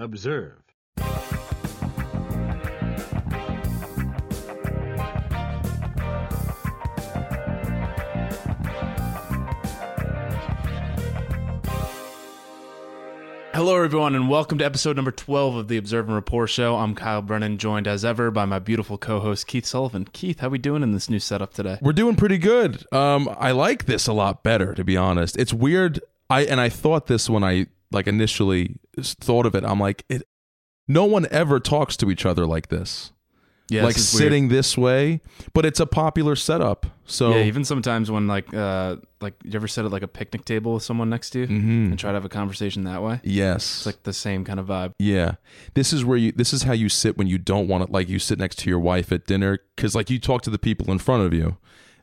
Observe. Hello, everyone, and welcome to episode number 12 of the Observe and Rapport Show. I'm Kyle Brennan, joined as ever by my beautiful co-host Keith Sullivan. Keith, how we doing in this new setup today? We're doing pretty good. Um, I like this a lot better, to be honest. It's weird. I and I thought this when I like initially thought of it. I'm like, it. No one ever talks to each other like this. Yeah, like this is weird. sitting this way, but it's a popular setup. So Yeah, even sometimes when like uh like you ever sit at like a picnic table with someone next to you Mhm. and try to have a conversation that way? yes, It's like the same kind of vibe. Yeah. This is where you this is how you sit when you don't want it. like you sit next to your wife at dinner cuz like you talk to the people in front of you.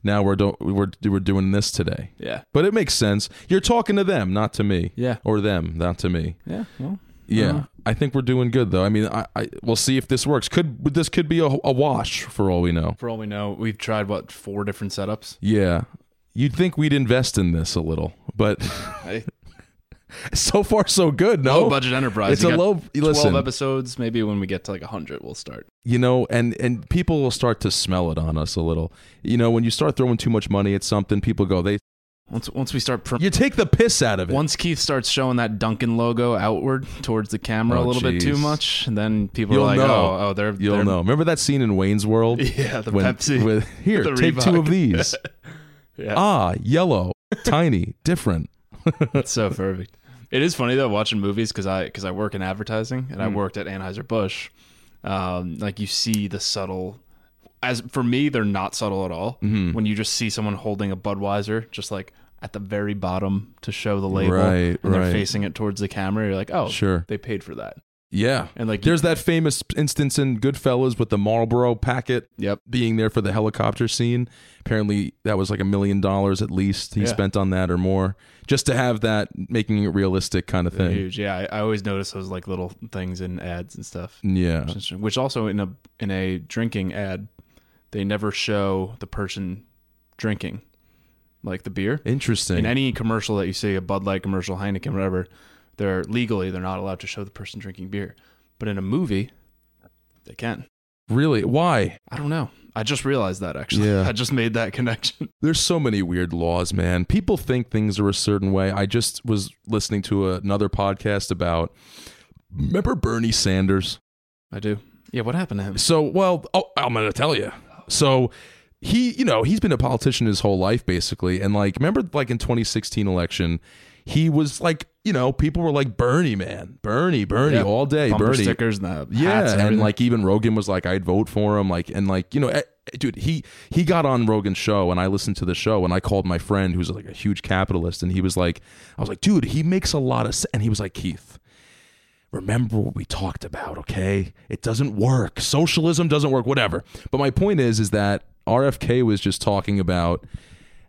Now we're do- we're we're doing this today. Yeah. But it makes sense. You're talking to them, not to me. Yeah. Or them, not to me. Yeah. Well, Yeah. Uh-huh. I think we're doing good though. I mean, I, I we'll see if this works. Could this could be a, a wash for all we know. for all we know, we've tried what four different setups. Yeah. You'd think we'd invest in this a little, but so far so good. No low budget enterprise. It's You a low. 12 Listen, episodes. Maybe when we get to like 100, we'll start. you know and and people will start to smell it on us a little you know when you start throwing too much money at something people go they Once once we start prom- you take the piss out of it Once Keith starts showing that Dunkin logo outward towards the camera Oh, a little bit too much, and then people You'll are like, know. "Oh, oh, they're you'll they're, know remember that scene in wayne's world Yeah, the when Pepsi. with here take two of these yeah, ah yellow tiny different that's so perfect. It is funny though watching movies because I because I work in advertising and I Mm. worked at Anheuser Busch. Um, like you see the subtle. As for me, they're not subtle at all. Mm-hmm. When you just see someone holding a Budweiser, just like at the very bottom to show the label, Right, and they're facing it towards the camera, you're like, oh, Sure. they paid for that. Yeah And like, there's that famous instance in goodfellas with the marlboro packet yep, being there for the helicopter scene apparently that was like a million dollars at least he Yeah. spent on that or more just to have that making it realistic kind of thing huge. Yeah, I, I always notice those like little things in ads and stuff. yeah Which Which also in a in a drinking ad, they never show the person drinking, like the beer. interesting In any commercial that you see, a Bud Light commercial, Heineken, whatever, they're legally they're not allowed to show the person drinking beer. But in a movie, they can. really why I don't know. I just realized that actually. Yeah. I just made that connection. There's so many weird laws, man. People think things are a certain way. I just was listening to another podcast about remember Bernie Sanders? I do. Yeah, what happened to him? So, well, oh, I'm going to tell you. So, he, you know, he's been a politician his whole life basically and like remember like in 2016 election, he was like, you know, people were like Bernie man, Bernie, Bernie Yeah. all day, Bumper Bernie. stickers and Yeah, and, and, like even Rogan was like, I'd vote for him, like, and like, you know, eh, dude, he he got on Rogan's show, and I listened to the show, and I called my friend who's like a huge capitalist, and he was like, I was like, dude, he makes a lot of, sense. and he was like, Keith. Remember what we talked about, okay? It doesn't work. Socialism doesn't work, whatever. But my point is, is that RFK was just talking about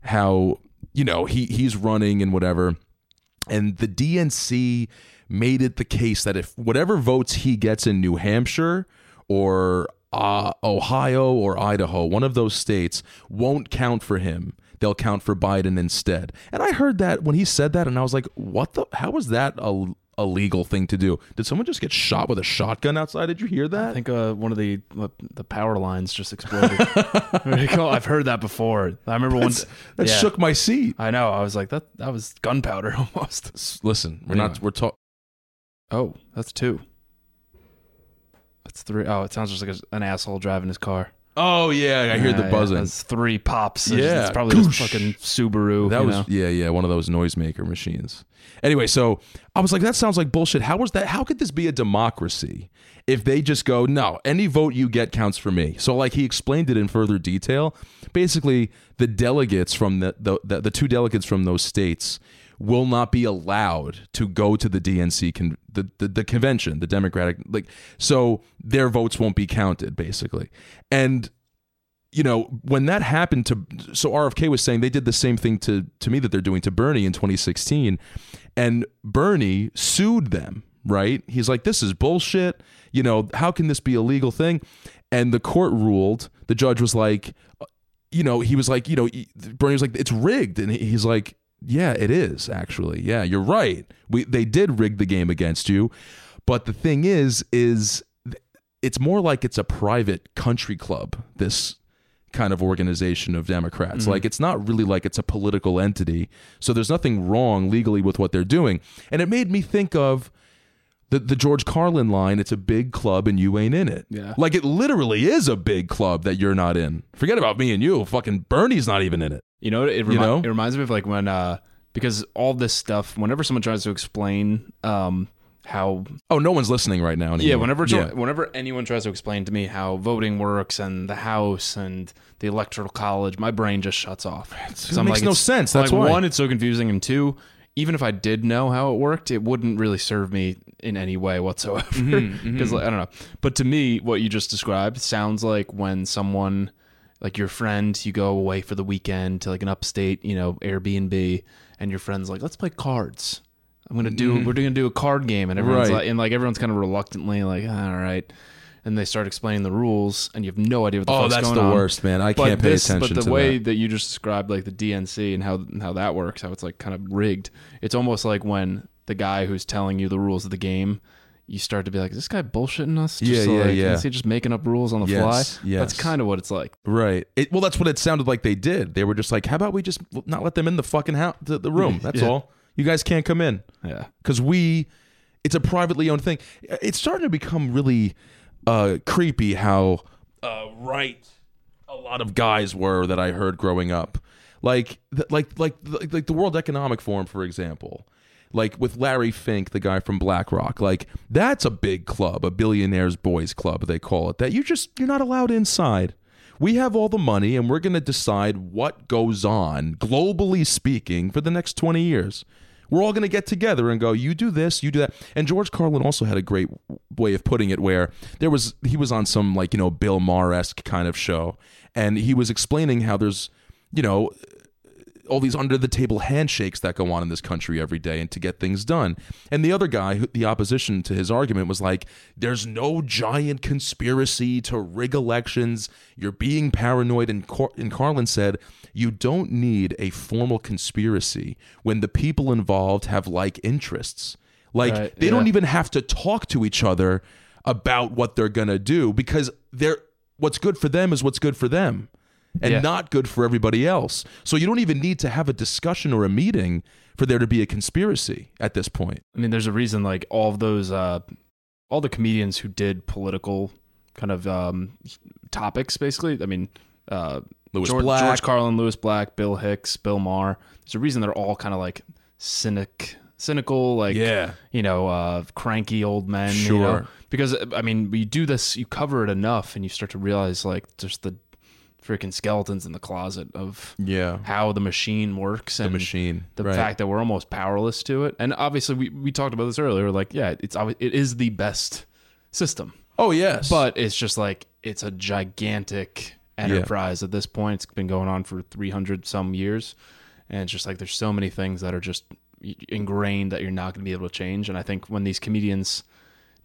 how, you know, he he's running and whatever and the DNC made it the case that if whatever votes he gets in New Hampshire or uh, Ohio or Idaho, one of those states, won't count for him. They'll count for Biden instead. And I heard that when he said that, and I was like, "What the? How is that a, a legal thing to do? Did someone just get shot with a shotgun outside? Did you hear that? I think uh, one of the the power lines just exploded. I've heard that before. I remember once that yeah. shook my seat. I know. I was like that. That was gunpowder almost. Listen, we're Anyway. not. We're talking. Oh, that's two. That's three. Oh, it sounds just like an asshole driving his car. Oh yeah, I hear the buzzing. That's three pops. It's, Yeah. it's probably this Goosh. fucking Subaru. That you was know? yeah, yeah, one of those noisemaker machines. Anyway, so I was like, that sounds like bullshit. How was that? How could this be a democracy if they just go, no, any vote you get counts for me? So like he explained it in further detail. Basically, the delegates from the the, the, the two delegates from those states will not be allowed to go to the DNC con- the, the the convention, the Democratic like so their votes won't be counted basically. And you know, when that happened to so RFK was saying they did the same thing to to me that they're doing to Bernie in 2016 and Bernie sued them, right? He's like this is bullshit. You know, how can this be a legal thing? And the court ruled, the judge was like uh, you know, he was like, you know, Bernie was like it's rigged and he's like yeah, it is actually. Yeah, you're right. We they did rig the game against you. But the thing is, is it's more like it's a private country club. This kind of organization of Democrats. Mm-hmm. Like it's not really like it's a political entity. So there's nothing wrong legally with what they're doing. And it made me think of the the George Carlin line, it's a big club and you ain't in it. Yeah. Like it literally is a big club that you're not in. Forget about me and you. Fucking Bernie's not even in it. You know, it, remi- You know? it reminds me of like when, uh, because all this stuff, whenever someone tries to explain um, how, Oh, no one's listening right now anymore. yeah, whenever Yeah. whenever anyone tries to explain to me how voting works and the House and the Electoral College, my brain just shuts off. So it makes no it's- sense. That's like why. one, it's so confusing, and two, even if I did know how it worked, it wouldn't really serve me in any way whatsoever. Mm-hmm, Because I don't know. But to me, what you just described sounds like when someone, like your friend, you go away for the weekend to like an upstate, you know, Airbnb, and your friend's like, "Let's play cards." I'm gonna do. We're gonna do a card game, and everyone's Mm-hmm. Right. like, and like everyone's kind of reluctantly like, "All right," and they start explaining the rules, and you have no idea what the Oh, fuck's that's the worst, man. I But can't pay attention to this, attention but the way that. that you just described, like the DNC and how how that works, how it's like kind of rigged. It's almost like when the guy who's telling you the rules of the game, you start to be like, "Is this guy bullshitting us? Yeah, Just yeah, like, yeah. Is he just making up rules on the Yes, fly?" yes. That's kind of what it's like. Right. It, well, that's what it sounded like they did. They were just like, "How about we just not let them in the fucking house, the, the room? That's Yeah. all. You guys can't come in Yeah. because we. It's a privately owned thing. It's starting to become really uh, creepy how uh, right a lot of guys were that I heard growing up, like th- like like like like the World Economic Forum, for example. Like with Larry Fink, the guy from BlackRock, like that's a big club, a billionaires boys club they call it. That you just you're not allowed inside. We have all the money and we're going to decide what goes on, globally speaking, for the next 20 years. We're all going to get together and go, you do this, you do that. And George Carlin also had a great way of putting it where there was, he was on some like, you know, Bill Maher esque kind of show. And he was explaining how there's, you know, all these under the table handshakes that go on in this country every day and to get things done. And the other guy, who- the opposition to his argument was like, there's no giant conspiracy to rig elections. You're being paranoid. And, Car- and Carlin said, you don't need a formal conspiracy when the people involved have like interests. Like, Right, they don't even have to talk to each other about what they're going to do because they're what's good for them is what's good for them and Yeah. not good for everybody else. So you don't even need to have a discussion or a meeting for there to be a conspiracy at this point. I mean, there's a reason like all of those, uh, all the comedians who did political kind of um, topics, basically. I mean, uh, Louis George, Black. George Carlin, Lewis Black, Bill Hicks, Bill Maher. There's a reason they're all kind of like cynic, cynical, like Yeah. you know, uh, cranky old men. you Sure. know? Because I mean, you do this, you cover it enough, and you start to realize like just the freaking skeletons in the closet of Yeah. how the machine works and The machine. the right. fact that we're almost powerless to it. And obviously, we, we talked about this earlier. Like, yeah, it's it is the best system, oh, yes. but it's just like it's a gigantic enterprise at this point. It's been going on for three hundred some years, and it's just like there's so many things that are just ingrained that you're not going to be able to change. And I think when these comedians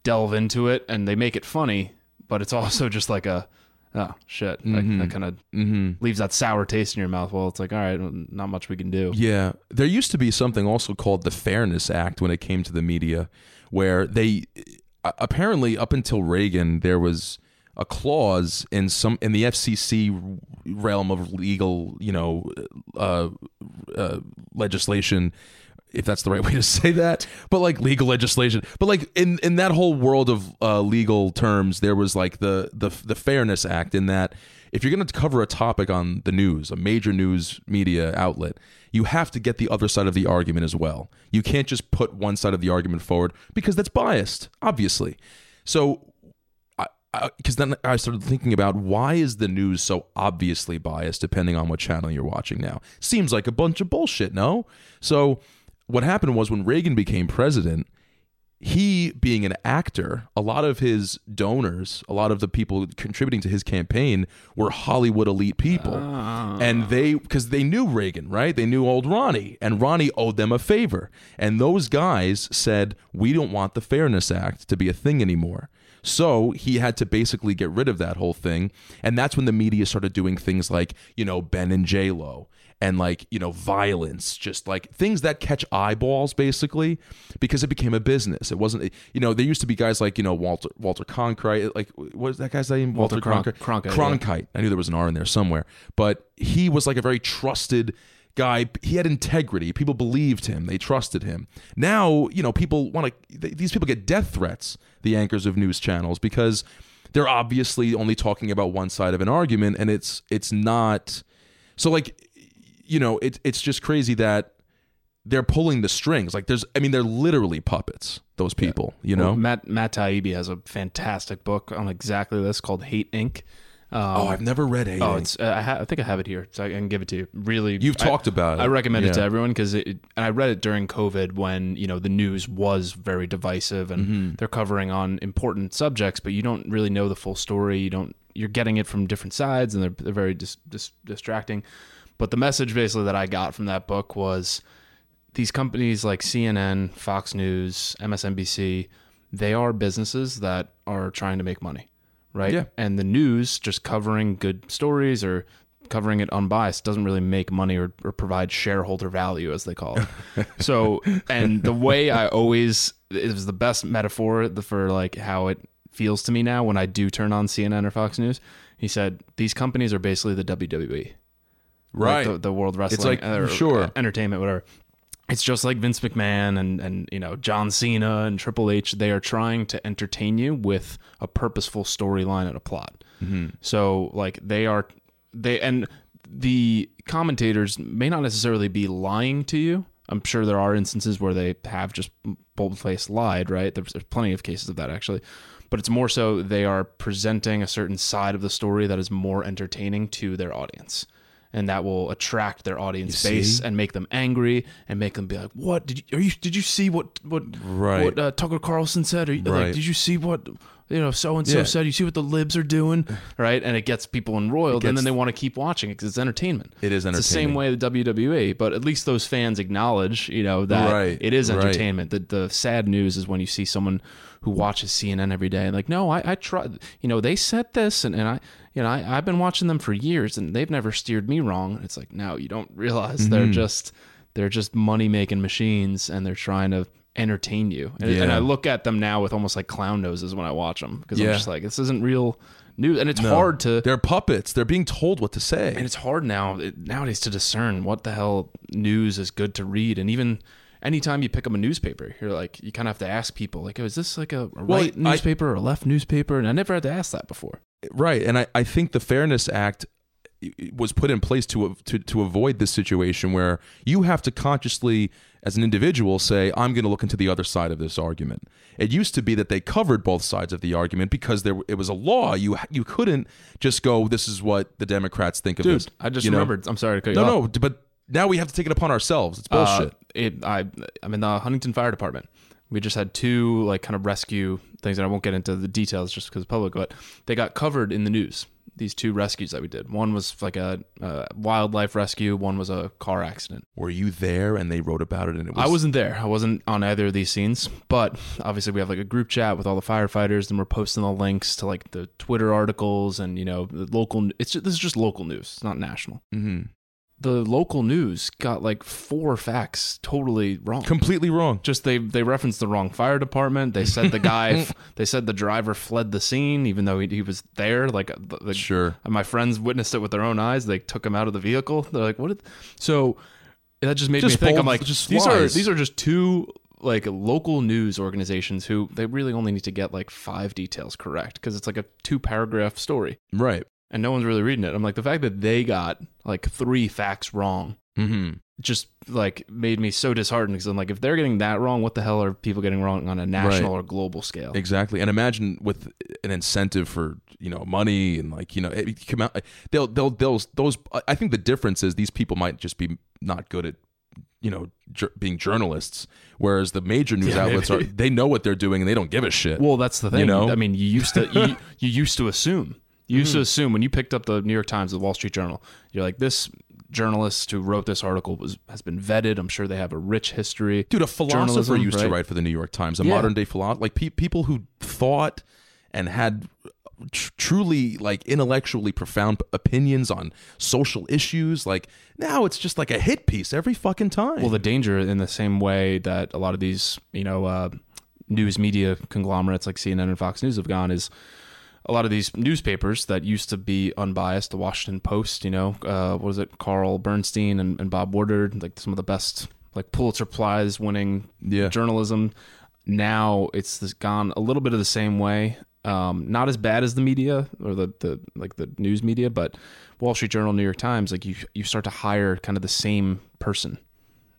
delve into it and they make it funny, but it's also just like a oh shit, that, that kind of mm-hmm. leaves that sour taste in your mouth. Well, it's like all right, not much we can do. Yeah. There used to be something also called the Fairness Act when it came to the media, where they apparently up until Reagan there was a clause in some in the FCC realm of legal, you know, uh, uh, legislation. If that's the right way to say that, but like legal legislation, but like in in that whole world of uh, legal terms, there was like the the the Fairness Act in that if you're going to cover a topic on the news, a major news media outlet, you have to get the other side of the argument as well. You can't just put one side of the argument forward because that's biased, obviously. So, because then I started thinking about why is the news so obviously biased depending on what channel you're watching now? Seems like a bunch of bullshit, no? So, what happened was when Reagan became president, he being an actor, a lot of his donors, a lot of the people contributing to his campaign were Hollywood elite people. Ah. And they, because they knew Reagan, right? They knew old Ronnie, and Ronnie owed them a favor. And those guys said, We don't want the Fairness Act to be a thing anymore. So he had to basically get rid of that whole thing. And that's when the media started doing things like, you know, Ben and J Lo and like you know violence just like things that catch eyeballs basically because it became a business. It wasn't you know there used to be guys like you know walter walter cronkite like what is that guy's name? Walter Cron- Cronkite, yeah. cronkite. I knew there was an r in there somewhere. But he was like a very trusted guy. He had integrity. People believed him. They trusted him. Now you know people want to these people get death threats the anchors of news channels because they're obviously only talking about one side of an argument and it's it's not so like you know it, it's just crazy that they're pulling the strings like there's i mean they're literally puppets those people you know Well, Matt Matt Taibbi has a fantastic book on exactly this called Hate Inc. Um, oh i've never read a Oh, it's. Uh, I, ha- I think I have it here, so I can give it to you. Really, You've I- talked about it. I recommend it to everyone because it. And I read it during COVID when you know the news was very divisive and Mm-hmm. they're covering on important subjects, but you don't really know the full story. You don't. You're getting it from different sides, and they're they're very dis, dis, distracting. But the message basically that I got from that book was these companies like CNN, Fox News, MSNBC, they are businesses that are trying to make money, right? Yeah. And the news just covering good stories or covering it unbiased doesn't really make money or, or provide shareholder value, as they call it. so, and the way I always, it was the best metaphor for like how it feels to me now when I do turn on CNN or Fox News. He said, these companies are basically the WWE right like the, the World Wrestling, it's like- or sure. entertainment, whatever. It's just like Vince McMahon and and you know John Cena and Triple H. They are trying to entertain you with a purposeful storyline and a plot. Mm-hmm. So like they are they and the commentators may not necessarily be lying to you. I'm sure there are instances where they have just bold-faced lied, right? There's, there's plenty of cases of that actually, but it's more so they are presenting a certain side of the story that is more entertaining to their audience, and that will attract their audience You base see? and make them angry and make them be like, "What did you? Are you? Did you see what what Right. what uh, Tucker Carlson said? You, Right. like, did you see what?" You know, so and so said. You see what the libs are doing, right? And it gets people embroiled, and then they want to keep watching it because it's entertainment. It is entertainment. It's the same way the WWE, but at least those fans acknowledge, you know, that Right, it is entertainment. The the sad news is when you see someone who watches CNN every day and like, no, I, I tried, you know, they said this and, and I, you know, I, I've been watching them for years and they've never steered me wrong. It's like, no, you don't realize they're Mm-hmm. just, they're just money making machines and they're trying to entertain you. And, and I look at them now with almost like clown noses when I watch them because Yeah. I'm just like, this isn't real news. And it's No. hard to, they're puppets they're being told what to say and it's hard now nowadays to discern what the hell news is good to read and even anytime you pick up a newspaper you're like you kind of have to ask people like oh, is this like a, a Well, right I- newspaper or a left newspaper and i never had to ask that before Right, and I, I think the Fairness Act was put in place to, to to avoid this situation where you have to consciously, as an individual, say I'm going to look into the other side of this argument. It used to be that they covered both sides of the argument because there it was a law. You you couldn't just go, "This is what the Democrats think of this." i just you know? remembered i'm sorry to cut you No, off no, but now we have to take it upon ourselves. It's Uh, bullshit. it, I, I'm in the Huntington Fire Department. We just had two like kind of rescue things, and I won't get into the details just because public, but they got covered in the news. These two rescues that we did. One was like a, uh wildlife rescue. One was a car accident. Were you there and they wrote about it and it was I wasn't there. I wasn't on either of these scenes, but obviously we have like a group chat with all the firefighters, and we're posting the links to like the Twitter articles and you know the local. It's just, this is just local news. It's not national. Mhm. The local news got like four facts totally wrong. completely wrong. just they they referenced the wrong fire department. They said the guy, they said the driver fled the scene even though he, he was there. Like uh, the, the, Sure. and my friends witnessed it with their own eyes. They took him out of the vehicle. They're like, "What?" Did... So that just made Just me think. I'm like, just these are these are just two like local news organizations who they really only need to get like five details correct because it's like a two paragraph story Right. And no one's really reading it. I'm like, the fact that they got like three facts wrong Mhm. just like made me so disheartened because I'm like, if they're getting that wrong, what the hell are people getting wrong on a national or global scale? Exactly, and imagine with an incentive for you know money and like you know it come out. They'll they'll they'll those. I think the difference is these people might just be not good at you know jur- being journalists, whereas the major news Yeah, outlets are they know what they're doing and they don't give a shit. Well, that's the thing. You know? I mean, you used to you, you used to assume. You used to assume when you picked up the New York Times, the Wall Street Journal, you're like, this journalist who wrote this article was has been vetted. I'm sure they have a rich history. Dude, a philosopher used to write for the New York Times, a Yeah. modern day philosopher, like pe- people who thought and had tr- truly like intellectually profound opinions on social issues. Like now it's just like a hit piece every fucking time. Well, the danger in the same way that a lot of these, you know, uh, news media conglomerates like CNN and Fox News have gone is a lot of these newspapers that used to be unbiased, the Washington Post, you know, uh, what was it, Carl Bernstein and, and Bob Woodward, like some of the best, like Pulitzer Prize winning Yeah. journalism. Now it's this gone a little bit of the same way. Um, not as bad as the media or the, the like the news media, but Wall Street Journal, New York Times, like you you start to hire kind of the same person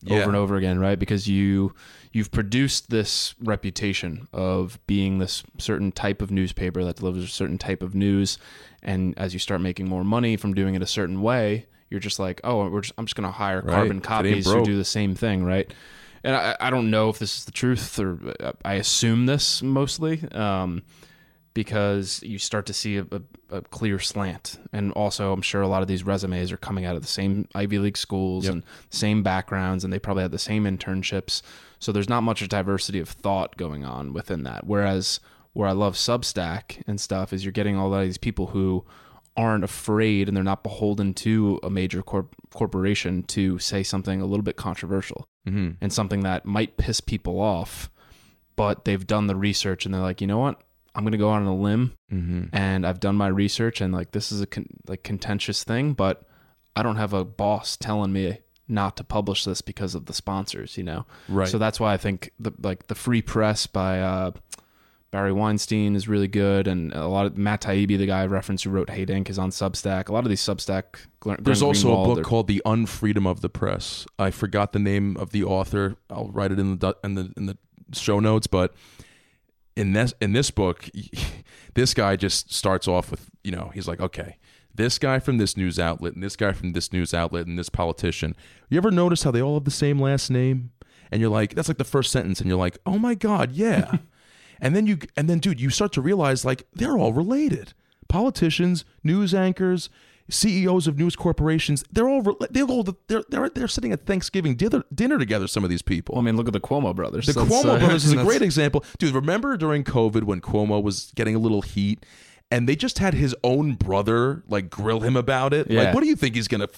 Yeah. over and over again, right? Because you you've produced this reputation of being this certain type of newspaper that delivers a certain type of news, and as you start making more money from doing it a certain way, you're just like, oh, we're just, I'm just going to hire Right. carbon If it ain't copies who do the same thing, right? And I, I don't know if this is the truth, or uh, I assume this mostly. Um, because you start to see a, a, a clear slant. And also, I'm sure a lot of these resumes are coming out of the same Ivy League schools Yep. and same backgrounds, and they probably had the same internships. So there's not much diversity of thought going on within that. Whereas where I love Substack and stuff is you're getting all of these people who aren't afraid and they're not beholden to a major corp- corporation to say something a little bit controversial hmm and something that might piss people off, but they've done the research and they're like, you know what? I'm going to go out on a limb hmm and I've done my research and like this is a con- like contentious thing, but I don't have a boss telling me not to publish this because of the sponsors, you know. Right. So that's why I think the like the free press by uh, Barry Weinstein is really good, and a lot of Matt Taibbi, the guy I referenced who wrote Hate Inc., is on Substack. A lot of these Substack. Glenn- There's Glenn also a Greenwald book are- called The Unfreedom of the Press. I forgot the name of the author. I'll write it in the in the in the show notes, but in this in this book, this guy just starts off with, you know, he's like, "Okay, this guy from this news outlet and this guy from this news outlet and this politician. You ever notice how they all have the same last name?" And you're like, that's like the first sentence and you're like, "Oh my god, yeah." and then you and then dude, you start to realize like they're all related. Politicians, news anchors, CEOs of news corporations, they're all they're all they're they're, they're sitting at Thanksgiving dinner, dinner together some of these people. Well, I mean, look at the Cuomo brothers. The That's, Cuomo uh, brothers is a great example. Dude, remember during COVID when Cuomo was getting a little heat and they just had his own brother like grill him about it? Yeah. Like, what do you think he's gonna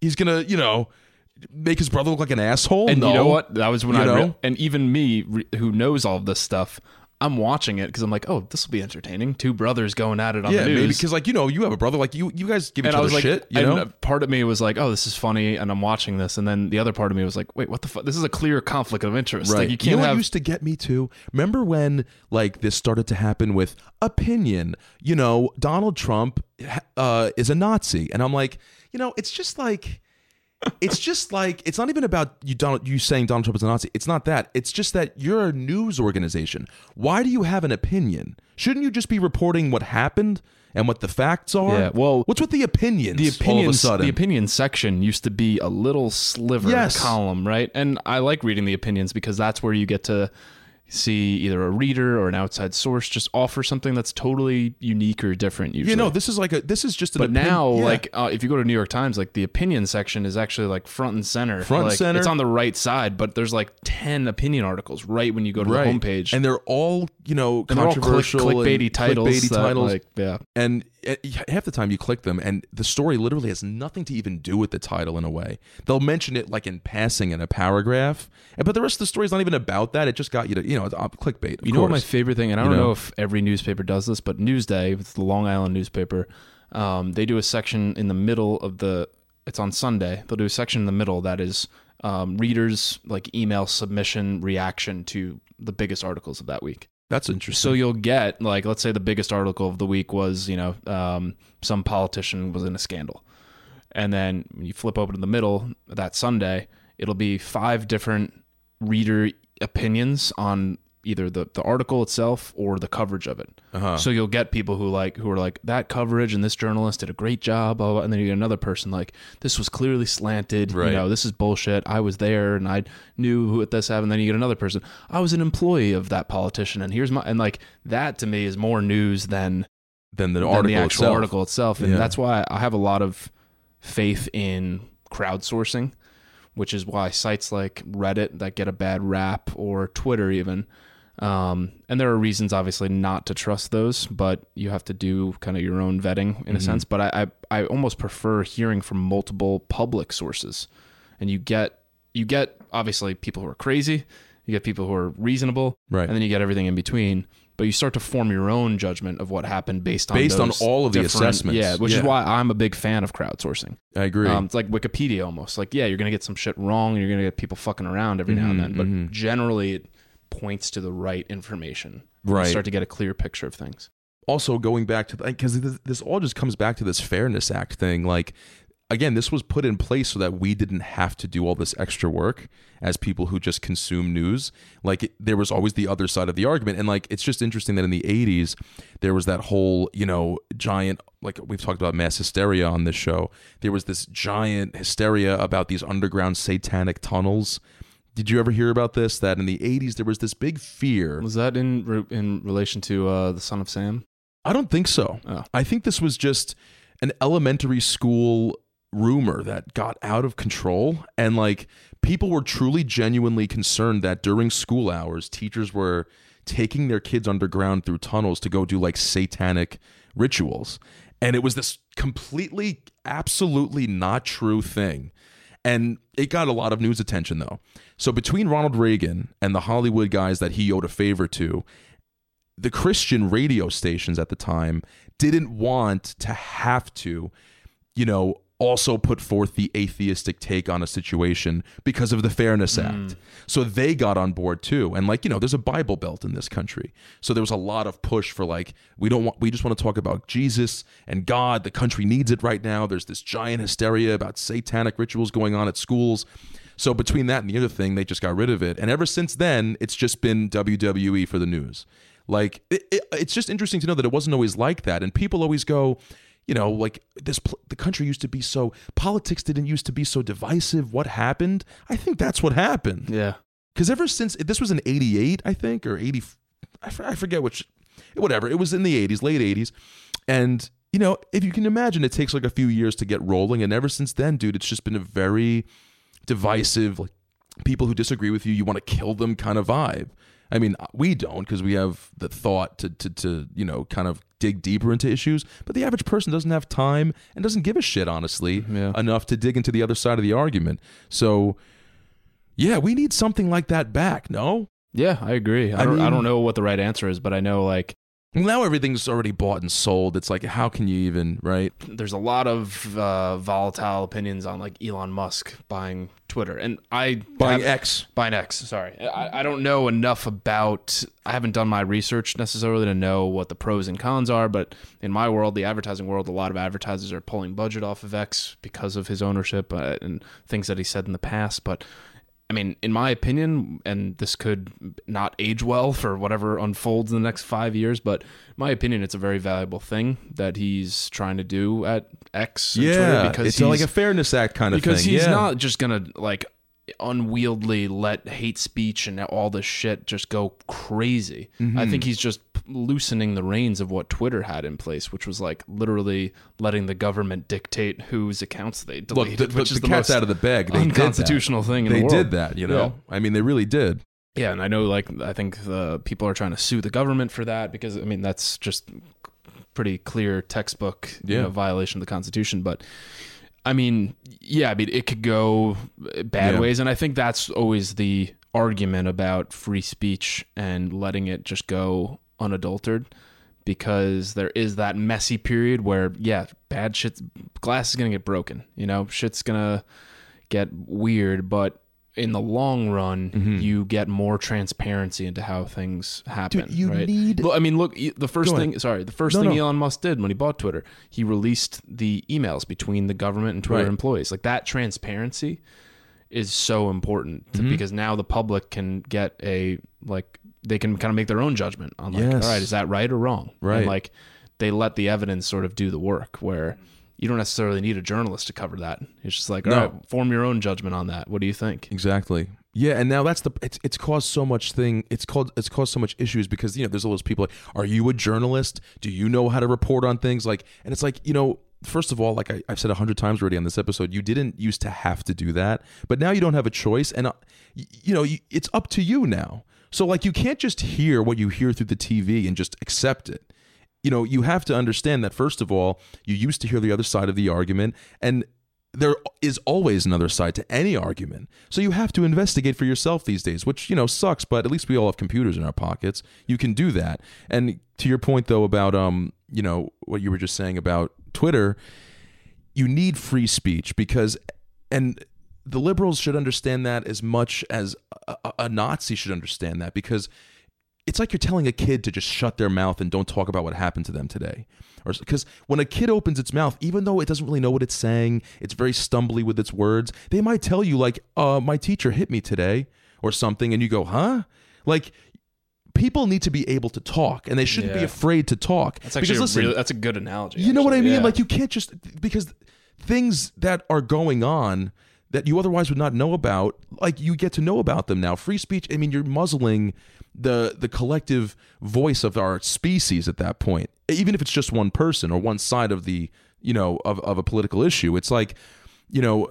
he's gonna, you know, make his brother look like an asshole? And no. you know what? That was when You I re- and even me re- who knows all this stuff, I'm watching it because I'm like, oh, this will be entertaining. Two brothers going at it on Yeah, the news. maybe because like you know you have a brother like you you guys give each and other like, shit, you know. part of me was like, oh, this is funny, and I'm watching this, and then the other part of me was like, wait, what the fuck? This is a clear conflict of interest. Right. Like you can't know have. used to get me too? Remember when like this started to happen with opinion? You know, Donald Trump uh, is a Nazi, and I'm like, you know, it's just like. It's just like it's not even about you Donald you saying Donald Trump is a Nazi. It's not that. It's just that you're a news organization. Why do you have an opinion? Shouldn't you just be reporting what happened and what the facts are? Yeah, well, what's with the opinions? the all of a opinions, sudden? the opinion section used to be a little sliver Yes. column, right? And I like reading the opinions because that's where you get to see either a reader or an outside source just offer something that's totally unique or different. Usually, you know, this is like a this is just an But opin- now, yeah. like, uh, if you go to New York Times, like the opinion section is actually like front and center. Front Like, center. It's on the right side, but there's like ten opinion articles right when you go to right. the homepage, and they're all you know And click, controversial and clickbaity titles. clickbaity that, titles. like, yeah, and half the time you click them and the story literally has nothing to even do with the title in a way they'll mention it like in passing in a paragraph but the rest of the story is not even about that it just got you to you know uh, clickbait You know what my favorite thing, and I don't know? know? if every newspaper does this, but Newsday, it's the Long Island newspaper, um, they do a section in the middle of the. It's on Sunday. They'll do a section in the middle that is um, readers like email submission reaction to the biggest articles of that week. That's interesting. So you'll get like, let's say the biggest article of the week was, you know, um, some politician was in a scandal, and then you flip open to the middle that Sunday, it'll be five different reader opinions on either the, the article itself or the coverage of it. uh-huh. So you'll get people who like who are like that coverage and this journalist did a great job, blah, blah, blah. and then you get another person like this was clearly slanted. Right. You know, this is bullshit. I was there and I knew who this happened. And then you get another person. I was an employee of that politician, and here's my and like that to me is more news than then the than article the actual itself. article itself. And Yeah. that's why I have a lot of faith in crowdsourcing, which is why sites like Reddit that get a bad rap or Twitter even Um, and there are reasons, obviously, not to trust those, but you have to do kind of your own vetting in a sense. But I, I, I almost prefer hearing from multiple public sources, and you get you get obviously people who are crazy, you get people who are reasonable, Right. and then you get everything in between. But you start to form your own judgment of what happened based on Based on all of the assessments. Yeah, which Yeah. is why I'm a big fan of crowdsourcing. I agree. Um, it's like Wikipedia almost. Like, yeah, you're gonna get some shit wrong. You're gonna get people fucking around every now and then, but generally it points to the right information. Right. You start to get a clear picture of things. also going back to because this, this all just comes back to this fairness act thing like again this was put in place so that we didn't have to do all this extra work as people who just consume news like it, there was always the other side of the argument and like it's just interesting that in the 80s there was that whole you know giant like we've talked about mass hysteria on this show there was this giant hysteria about these underground satanic tunnels did you ever hear about this that in the 80s there was this big fear Was that in re- in relation to uh, the Son of Sam? I don't think so. Oh. I think this was just an elementary school rumor that got out of control and like people were truly genuinely concerned that during school hours teachers were taking their kids underground through tunnels to go do like satanic rituals and it was this completely absolutely not true thing and it got a lot of news attention though. So between Ronald Reagan and the Hollywood guys that he owed a favor to the Christian radio stations at the time didn't want to have to, you know, also put forth the atheistic take on a situation because of the Fairness hmm. Act. So they got on board too. And like, you know, there's a Bible belt in this country. So there was a lot of push for like, we don't want we just want to talk about Jesus and God. The country needs it right now. There's this giant hysteria about satanic rituals going on at schools. So between that and the other thing, they just got rid of it. And ever since then, it's just been WWE for the news. Like it, it, it's just interesting to know that it wasn't always like that, and people always go, you know, like this. pl- The country used to be so politics didn't used to be so divisive. What happened? I think that's what happened. Yeah. Because ever since this was in '88, I think, or '80, I, I forget which, whatever. It was in the '80s, late '80s, and you know, if you can imagine, it takes like a few years to get rolling, and ever since then, dude, it's just been a very divisive, like people who disagree with you, you want to kill them kind of vibe. I mean, we don't because we have the thought to, to, to, you know, kind of dig deeper into issues. But the average person doesn't have time and doesn't give a shit, honestly, mm-hmm, Yeah. enough to dig into the other side of the argument. So, yeah, we need something like that back. No, Yeah, I agree. I, I don't, I don't know what the right answer is, but I know like now everything's already bought and sold. It's like, how can you even, right? there's a lot of uh, volatile opinions on like Elon Musk buying Twitter, and I Buying have- X. buying X. Sorry, I, I don't know enough about. I haven't done my research necessarily to know what the pros and cons are. But in my world, the advertising world, a lot of advertisers are pulling budget off of X because of his ownership uh, and things that he said in the past. But I mean, in my opinion, and this could not age well for whatever unfolds in the next five years, but in my opinion, it's a very valuable thing that he's trying to do at X. and Twitter Yeah, because it's like a fairness act kind of because thing. he's yeah. not just gonna like unwieldly let hate speech and all this shit just go crazy. Mm-hmm. I think he's just loosening the reins of what Twitter had in place, which was like literally letting the government dictate whose accounts they Look, deleted, the, the, which is the the cat's out of the bag. They unconstitutional thing in They the did that, you know. I mean, they really did. Yeah, and I know like I think the people are trying to sue the government for that because I mean that's just pretty clear textbook you know, violation of the Constitution. But I mean, yeah, I mean it could go bad Yeah. ways, and I think that's always the argument about free speech and letting it just go unadulterated because there is that messy period where yeah bad shit glass is gonna get broken you know shit's gonna get weird but in the long run you get more transparency into how things happen Mm-hmm. you right need- Look, i mean look the first thing sorry the first No, thing no. elon musk did when he bought twitter he released the emails between the government and twitter Right. employees like that transparency is so important Mm-hmm. to, because now the public can get a like they can kind of make their own judgment on like Yes. all right is that right or wrong Right. and like they let the evidence sort of do the work where you don't necessarily need a journalist to cover that it's just like all No. right form your own judgment on that what do you think Exactly. Yeah, and now that's the it's it's caused so much thing. It's called it's caused so much issues because you know there's all those people like, are you a journalist? Do you know how to report on things? Like, and it's like you know, first of all, like I, I've said a hundred times already on this episode, you didn't used to have to do that, but now you don't have a choice, and uh, y- you know, you, it's up to you now. So like you can't just hear what you hear through the TV and just accept it. You know, you have to understand that first of all, you used to hear the other side of the argument and there is always another side to any argument. So you have to investigate for yourself these days, which, you know, sucks, but at least we all have computers in our pockets. You can do that. And to your point though about um, you know, what you were just saying about Twitter, you need free speech because and the liberals should understand that as much as a, a Nazi should understand that because it's like you're telling a kid to just shut their mouth and don't talk about what happened to them today or because when a kid opens its mouth even though it doesn't really know what it's saying it's very stumbly with its words they might tell you like uh my teacher hit me today or something and you go huh like people need to be able to talk and they shouldn't be afraid to talk That's actually because a listen really, that's a good analogy. you know what I mean? Yeah. Like you can't just because things that are going on that you otherwise would not know about, like you get to know about them now. Free speech. I mean, you're muzzling the the collective voice of our species at that point. Even if it's just one person or one side of the you know of of a political issue, it's like you know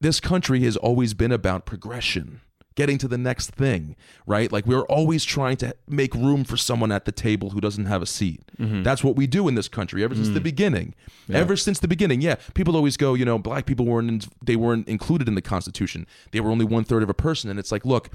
this country has always been about progression getting to the next thing, right? Like we're always trying to make room for someone at the table who doesn't have a seat. Mm-hmm. That's what we do in this country ever since the mm. beginning. Ever since the beginning, yeah. People always go, you know, black people weren't in, they weren't included in the Constitution. They were only one third of a person, and it's like, look,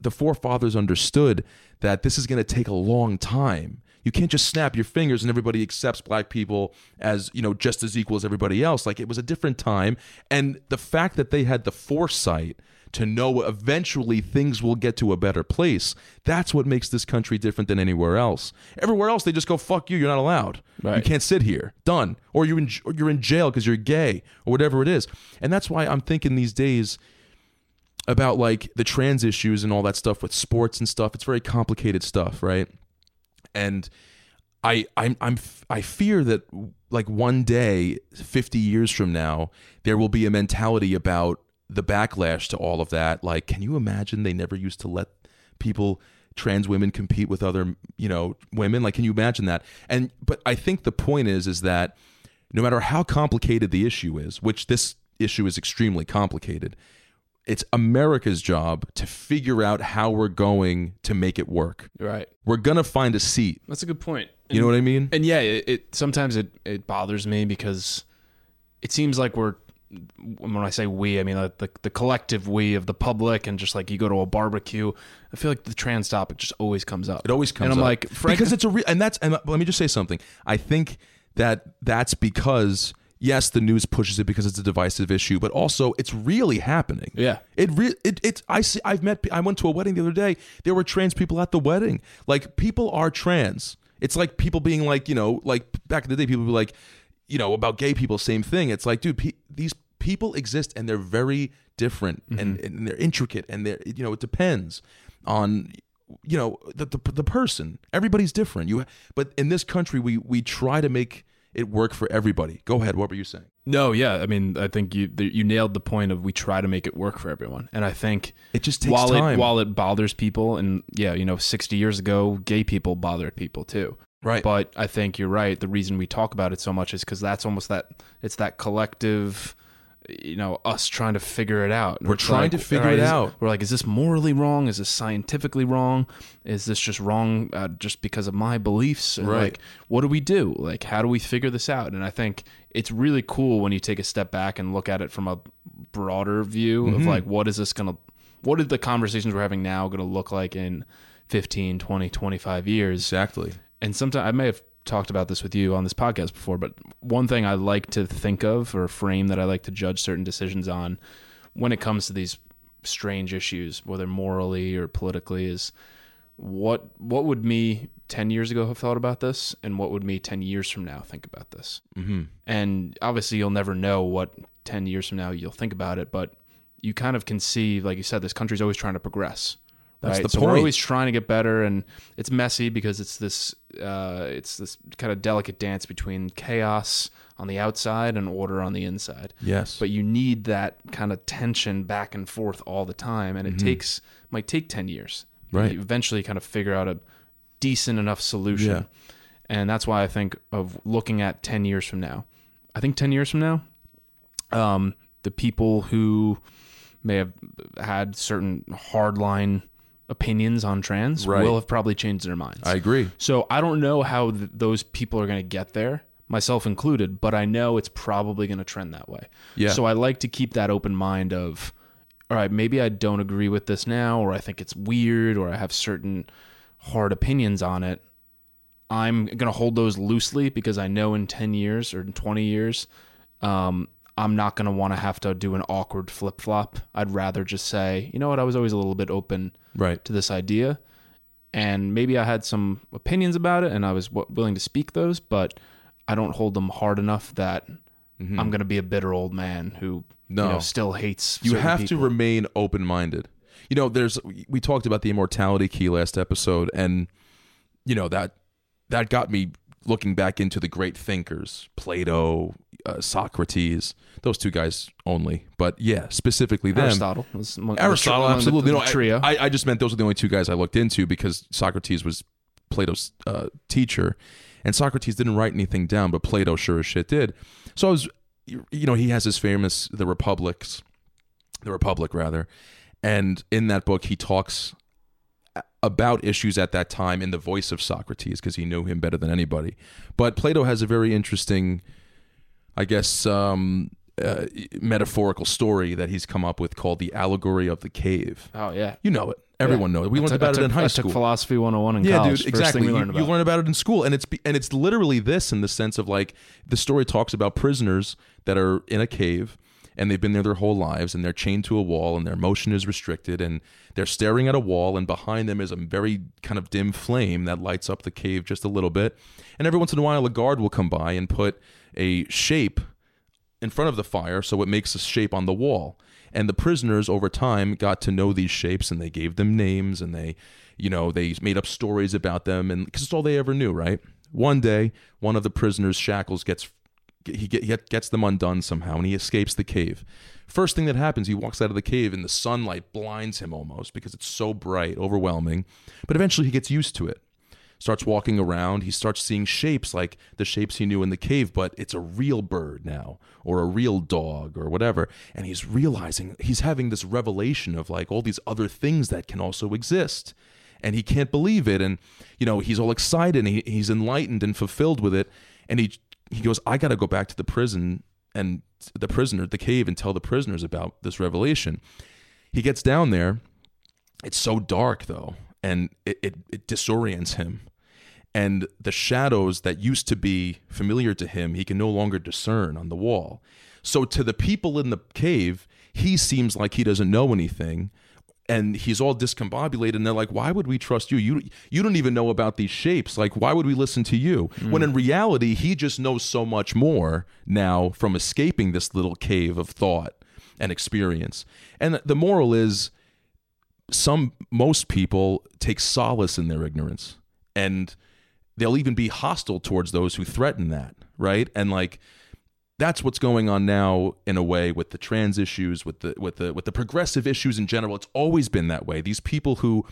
the forefathers understood that this is going to take a long time. You can't just snap your fingers and everybody accepts black people as, you know, just as equal as everybody else. Like it was a different time. And the fact that they had the foresight to know eventually things will get to a better place, that's what makes this country different than anywhere else. Everywhere else, they just go, fuck you, you're not allowed. You can't sit here. Done. Or you're in, or you're in jail because you're gay or whatever it is. And that's why I'm thinking these days, about like the trans issues and all that stuff with sports and stuff. It's very complicated stuff, right? And I I'm I'm I fear that like one day 50 years from now there will be a mentality about the backlash to all of that like can you imagine they never used to let people trans women compete with other you know women like can you imagine that and but I think the point is is that no matter how complicated the issue is which this issue is extremely complicated it's America's job to figure out how we're going to make it work. right. We're gonna find a seat. That's a good point. You know what I mean? And yeah, it, it sometimes it, it bothers me because it seems like we're when I say we, I mean like the the collective we of the public, and just like you go to a barbecue, I feel like the trans topic just always comes up. It always comes up. and I'm up. like, Frank, because it's a real, and that's and let me just say something. I think that that's because yes, the news pushes it because it's a divisive issue, but also it's really happening. Yeah. it re- it it I see. I've met. I went to a wedding the other day. There were trans people at the wedding. Like people are trans. It's like people being like you know like back in the day people would be like you know about gay people same thing. It's like dude pe- these people exist and they're very different and, mm-hmm. and they're intricate and they're you know it depends on you know the, the the person everybody's different you but in this country we we try to make it work for everybody go ahead what were you saying no, yeah, I mean, I think you you nailed the point of we try to make it work for everyone, and I think It just takes while time. it while it bothers people, and yeah, you know, sixty years ago, gay people bothered people too. Right But I think you're right. The reason we talk about it so much is because that's almost that it's that collective, you know, us trying to figure it out. We're It's trying like, to figure all it is- out. We're like, is this morally wrong? Is this scientifically wrong? Is this just wrong uh, just because of my beliefs? And, Right. Like, what do we do? Like, how do we figure this out? And I think it's really cool when you take a step back and look at it from a broader view Mm-hmm. of like, what is this going to, what are the conversations we're having now going to look like in 15, 20, 25 years? exactly and sometimes I may have talked about this with you on this podcast before, but one thing I like to think of or frame that I like to judge certain decisions on when it comes to these strange issues, whether morally or politically, is what what would me ten years ago have thought about this, and what would me ten years from now think about this? mm-hmm. And obviously, you'll never know what ten years from now you'll think about it, but you kind of can see, like you said, this country's always trying to progress. That's right? the so we're always trying to get better, and it's messy because it's this uh, it's this kind of delicate dance between chaos on the outside and order on the inside. yes But you need that kind of tension back and forth all the time, and it takes might take ten years. Mm-hmm. Right. You eventually, kind of figure out a decent enough solution, Yeah. and that's why I think of looking at ten years from now. I think ten years from now, um, the people who may have had certain hardline opinions on trans Right. will have probably changed their minds. I agree. So I don't know how th- those people are going to get there, myself included, but I know it's probably going to trend that way. Yeah. So I like to keep that open mind of, all right, maybe I don't agree with this now, or I think it's weird, or I have certain hard opinions on it. I'm going to hold those loosely because I know in 10 years or in 20 years, um, I'm not going to want to have to do an awkward flip flop. I'd rather just say, you know what, I was always a little bit open Right. to this idea and maybe i had some opinions about it and i was w- willing to speak those but i don't hold them hard enough that i'm going to be a bitter old man who Mm-hmm. No. you know, still hates You have to remain open minded. You know, there's we talked about the immortality key last episode, and you know that that got me looking back into the great thinkers, Plato, uh, Socrates, those two guys only. But yeah, specifically them. aristotle was among- Aristotle, among the- absolutely. the no, I- trio I, I just meant those are the only two guys I looked into because Socrates was Plato's uh, teacher, and Socrates didn't write anything down, but Plato sure as shit did. So I was, you know, he has his famous the Republics, the Republic rather, and in that book he talks about issues at that time in the voice of Socrates because he knew him better than anybody. But Plato has a very interesting, I guess, um, uh, metaphorical story that he's come up with called the allegory of the cave. oh yeah You know it. Everyone knows it. We I learned took- about I it in high I school. took philosophy 101 in yeah, college dude, First exactly. You, you learn about it in school, and it's and it's literally this in the sense of like the story talks about prisoners that are in a cave and they've been there their whole lives and they're chained to a wall and their motion is restricted and they're staring at a wall and behind them is a very kind of dim flame that lights up the cave just a little bit. And every once in a while a guard will come by and put a shape in front of the fire so it makes a shape on the wall. And the prisoners over time got to know these shapes and they gave them names and they you know they made up stories about them and because it's all they ever knew right? One day one of the prisoners shackles gets he, get, gets them undone somehow and he escapes the cave first thing that happens he walks out of the cave and the sunlight blinds him almost because it's so bright overwhelming but eventually he gets used to it starts walking around. He starts seeing shapes like the shapes he knew in the cave, but it's a real bird now, or a real dog, or whatever. And he's realizing he's having this revelation of like all these other things that can also exist. And he can't believe it. And, you know, he's all excited and he, he's enlightened and fulfilled with it. And he, he goes, I got to go back to the prison and the prisoner, the cave, and tell the prisoners about this revelation. He gets down there. It's so dark, though, and it, it, it disorients him and the shadows that used to be familiar to him he can no longer discern on the wall so to the people in the cave he seems like he doesn't know anything and he's all discombobulated and they're like why would we trust you? You you don't even know about these shapes. Like why would we listen to you? Mm. When in reality he just knows so much more now from escaping this little cave of thought and experience. And the moral is some most people take solace in their ignorance and they'll even be hostile towards those who threaten that right? And like that's what's going on now in a way with the trans issues with the with the with the progressive issues in general. It's always been that way. These people who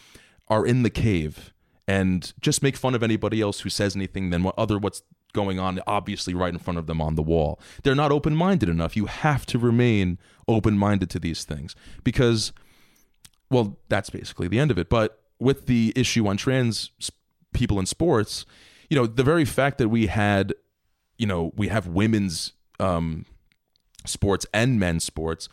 are in the cave and just make fun of anybody else who says anything than what other what's going on obviously right in front of them on the wall. They're not open-minded enough. You have to remain open-minded to these things because well, that's basically the end of it. But with the issue on trans people in sports, you know, the very fact that we had, you know, we have women's um, sports and men's sports,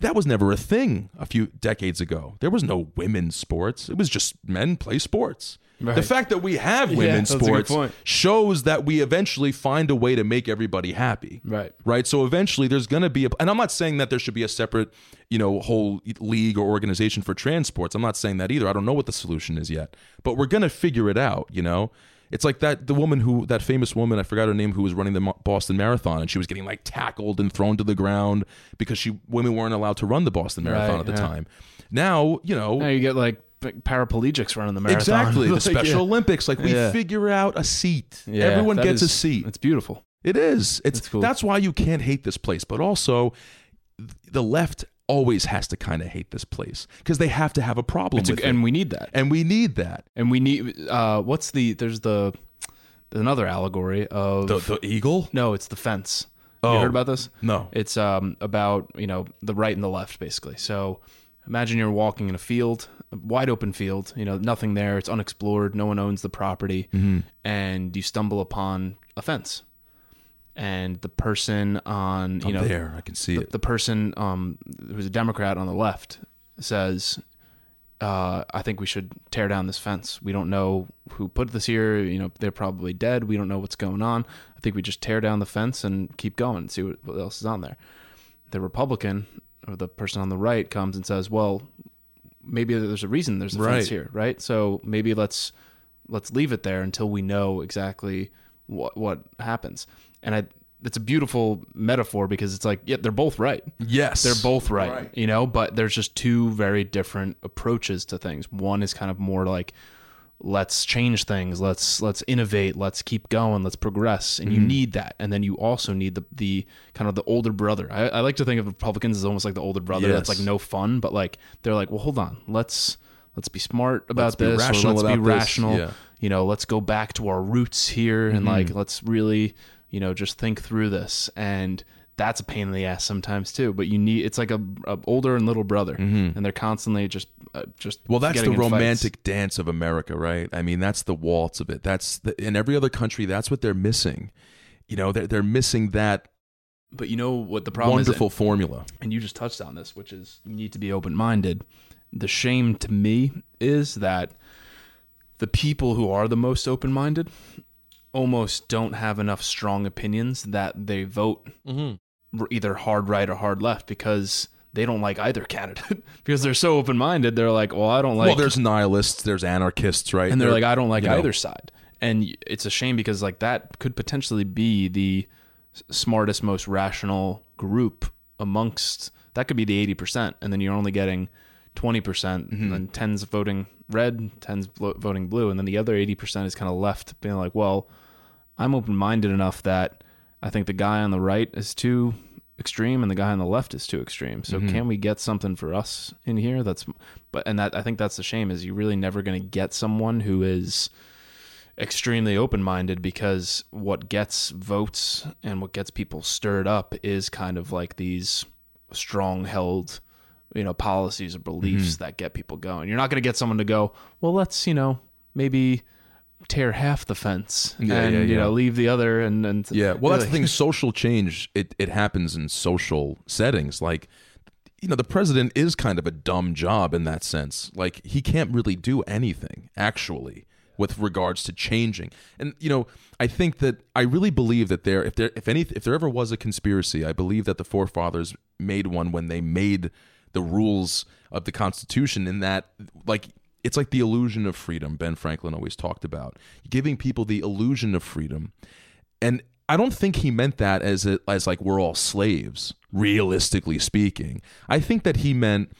that was never a thing a few decades ago. There was no women's sports. It was just men play sports. The fact that we have women's good sports shows that we eventually find a way to make everybody happy Right. right so eventually there's going to be a and i'm not saying that there should be a separate you know whole league or organization for transports i'm not saying that either i don't know what the solution is yet but we're going to figure it out you know it's like that the woman who that famous woman i forgot her name who was running the boston marathon and she was getting like tackled and thrown to the ground because she women weren't allowed to run the boston marathon Right, at the yeah. time now you know Now you get like paraplegics running the marathon. exactly the special yeah. olympics like we Yeah. figure out a seat Yeah, everyone gets a seat It's beautiful. it is. It's That's cool. that's why you can't hate this place, but also the left always has to kind of hate this place because they have to have a problem a- with it, and we need that. and we need that. And we need uh what's the there's the another allegory of The the eagle? No, it's the fence. Oh. You heard about this? No. It's um about, you know, the right and the left basically. So imagine you're walking in a field wide open field, you know, nothing there. It's unexplored. No one owns the property, Mm-hmm. and you stumble upon a fence, and the person on you I'm know there. I can see the, it. the person um, who's a Democrat on the left says, uh, "I think we should tear down this fence. We don't know who put this here. You know, they're probably dead. We don't know what's going on. I think we just tear down the fence and keep going and see what, what else is on there." The Republican or the person on the right comes and says, "Well, maybe there's a reason there's a Right. fence here, right? So maybe let's let's leave it there until we know exactly what what happens." And I it's a beautiful metaphor because it's like, yeah, they're both right. Yes, They're both right, Right. you know, but there's just two very different approaches to things. One is kind of more like let's change things, let's let's innovate, let's keep going, let's progress. And you Mm-hmm. need that. And then you also need the the kind of the older brother. I, I like to think of Republicans as almost like the older brother that's like no fun, but like they're like, well, hold on, let's let's be smart about Let's this, or rational let's be rational. Yeah. You know, let's go back to our roots here and Mm-hmm. like let's really, you know, just think through this. And that's a pain in the ass sometimes too. But you need it's like a, a older and little brother, and they're constantly just uh, just Mm-hmm. Well, that's the in fights. romantic dance of America, right? I mean, that's the waltz of it. That's the, in every other country. That's what they're missing. You know, they're they're missing that But you know what the problem is, wonderful formula. and you just touched on this, which is you need to be open minded. The shame to me is that the people who are the most open minded almost don't have enough strong opinions that they vote Mm-hmm. either hard right or hard left because they don't like either candidate because they're so open minded. They're like, well, I don't like well, there's nihilists, there's anarchists, right? and they're like, I don't like you know. either side. And it's a shame because like that could potentially be the smartest, most rational group amongst that could be the eighty percent, and then you're only getting twenty percent, Mm-hmm. and then tens voting red, tens blo- voting blue, and then the other eighty percent is kind of left being like, well, I'm open minded enough that I think the guy on the right is too extreme and the guy on the left is too extreme. So Mm-hmm. can we get something for us in here that's but and that I think that's the shame is you're really never going to get someone who is extremely open-minded because what gets votes and what gets people stirred up is kind of like these strong held you know policies or beliefs Mm-hmm. that get people going. You're not going to get someone to go, "Well, let's, you know, maybe tear half the fence Yeah, and yeah, you know leave the other and and Yeah, well, that's the thing. Social change it it happens in social settings. Like, you know, the president is kind of a dumb job in that sense. Like, he can't really do anything actually with regards to changing. And you know, I think that I really believe that there, if there, if any, if there ever was a conspiracy, I believe that the forefathers made one when they made the rules of the Constitution. In that, like. It's like the illusion of freedom. Ben Franklin always talked about giving people the illusion of freedom, and I don't think he meant that as a, as like we're all slaves, realistically speaking. I think that he meant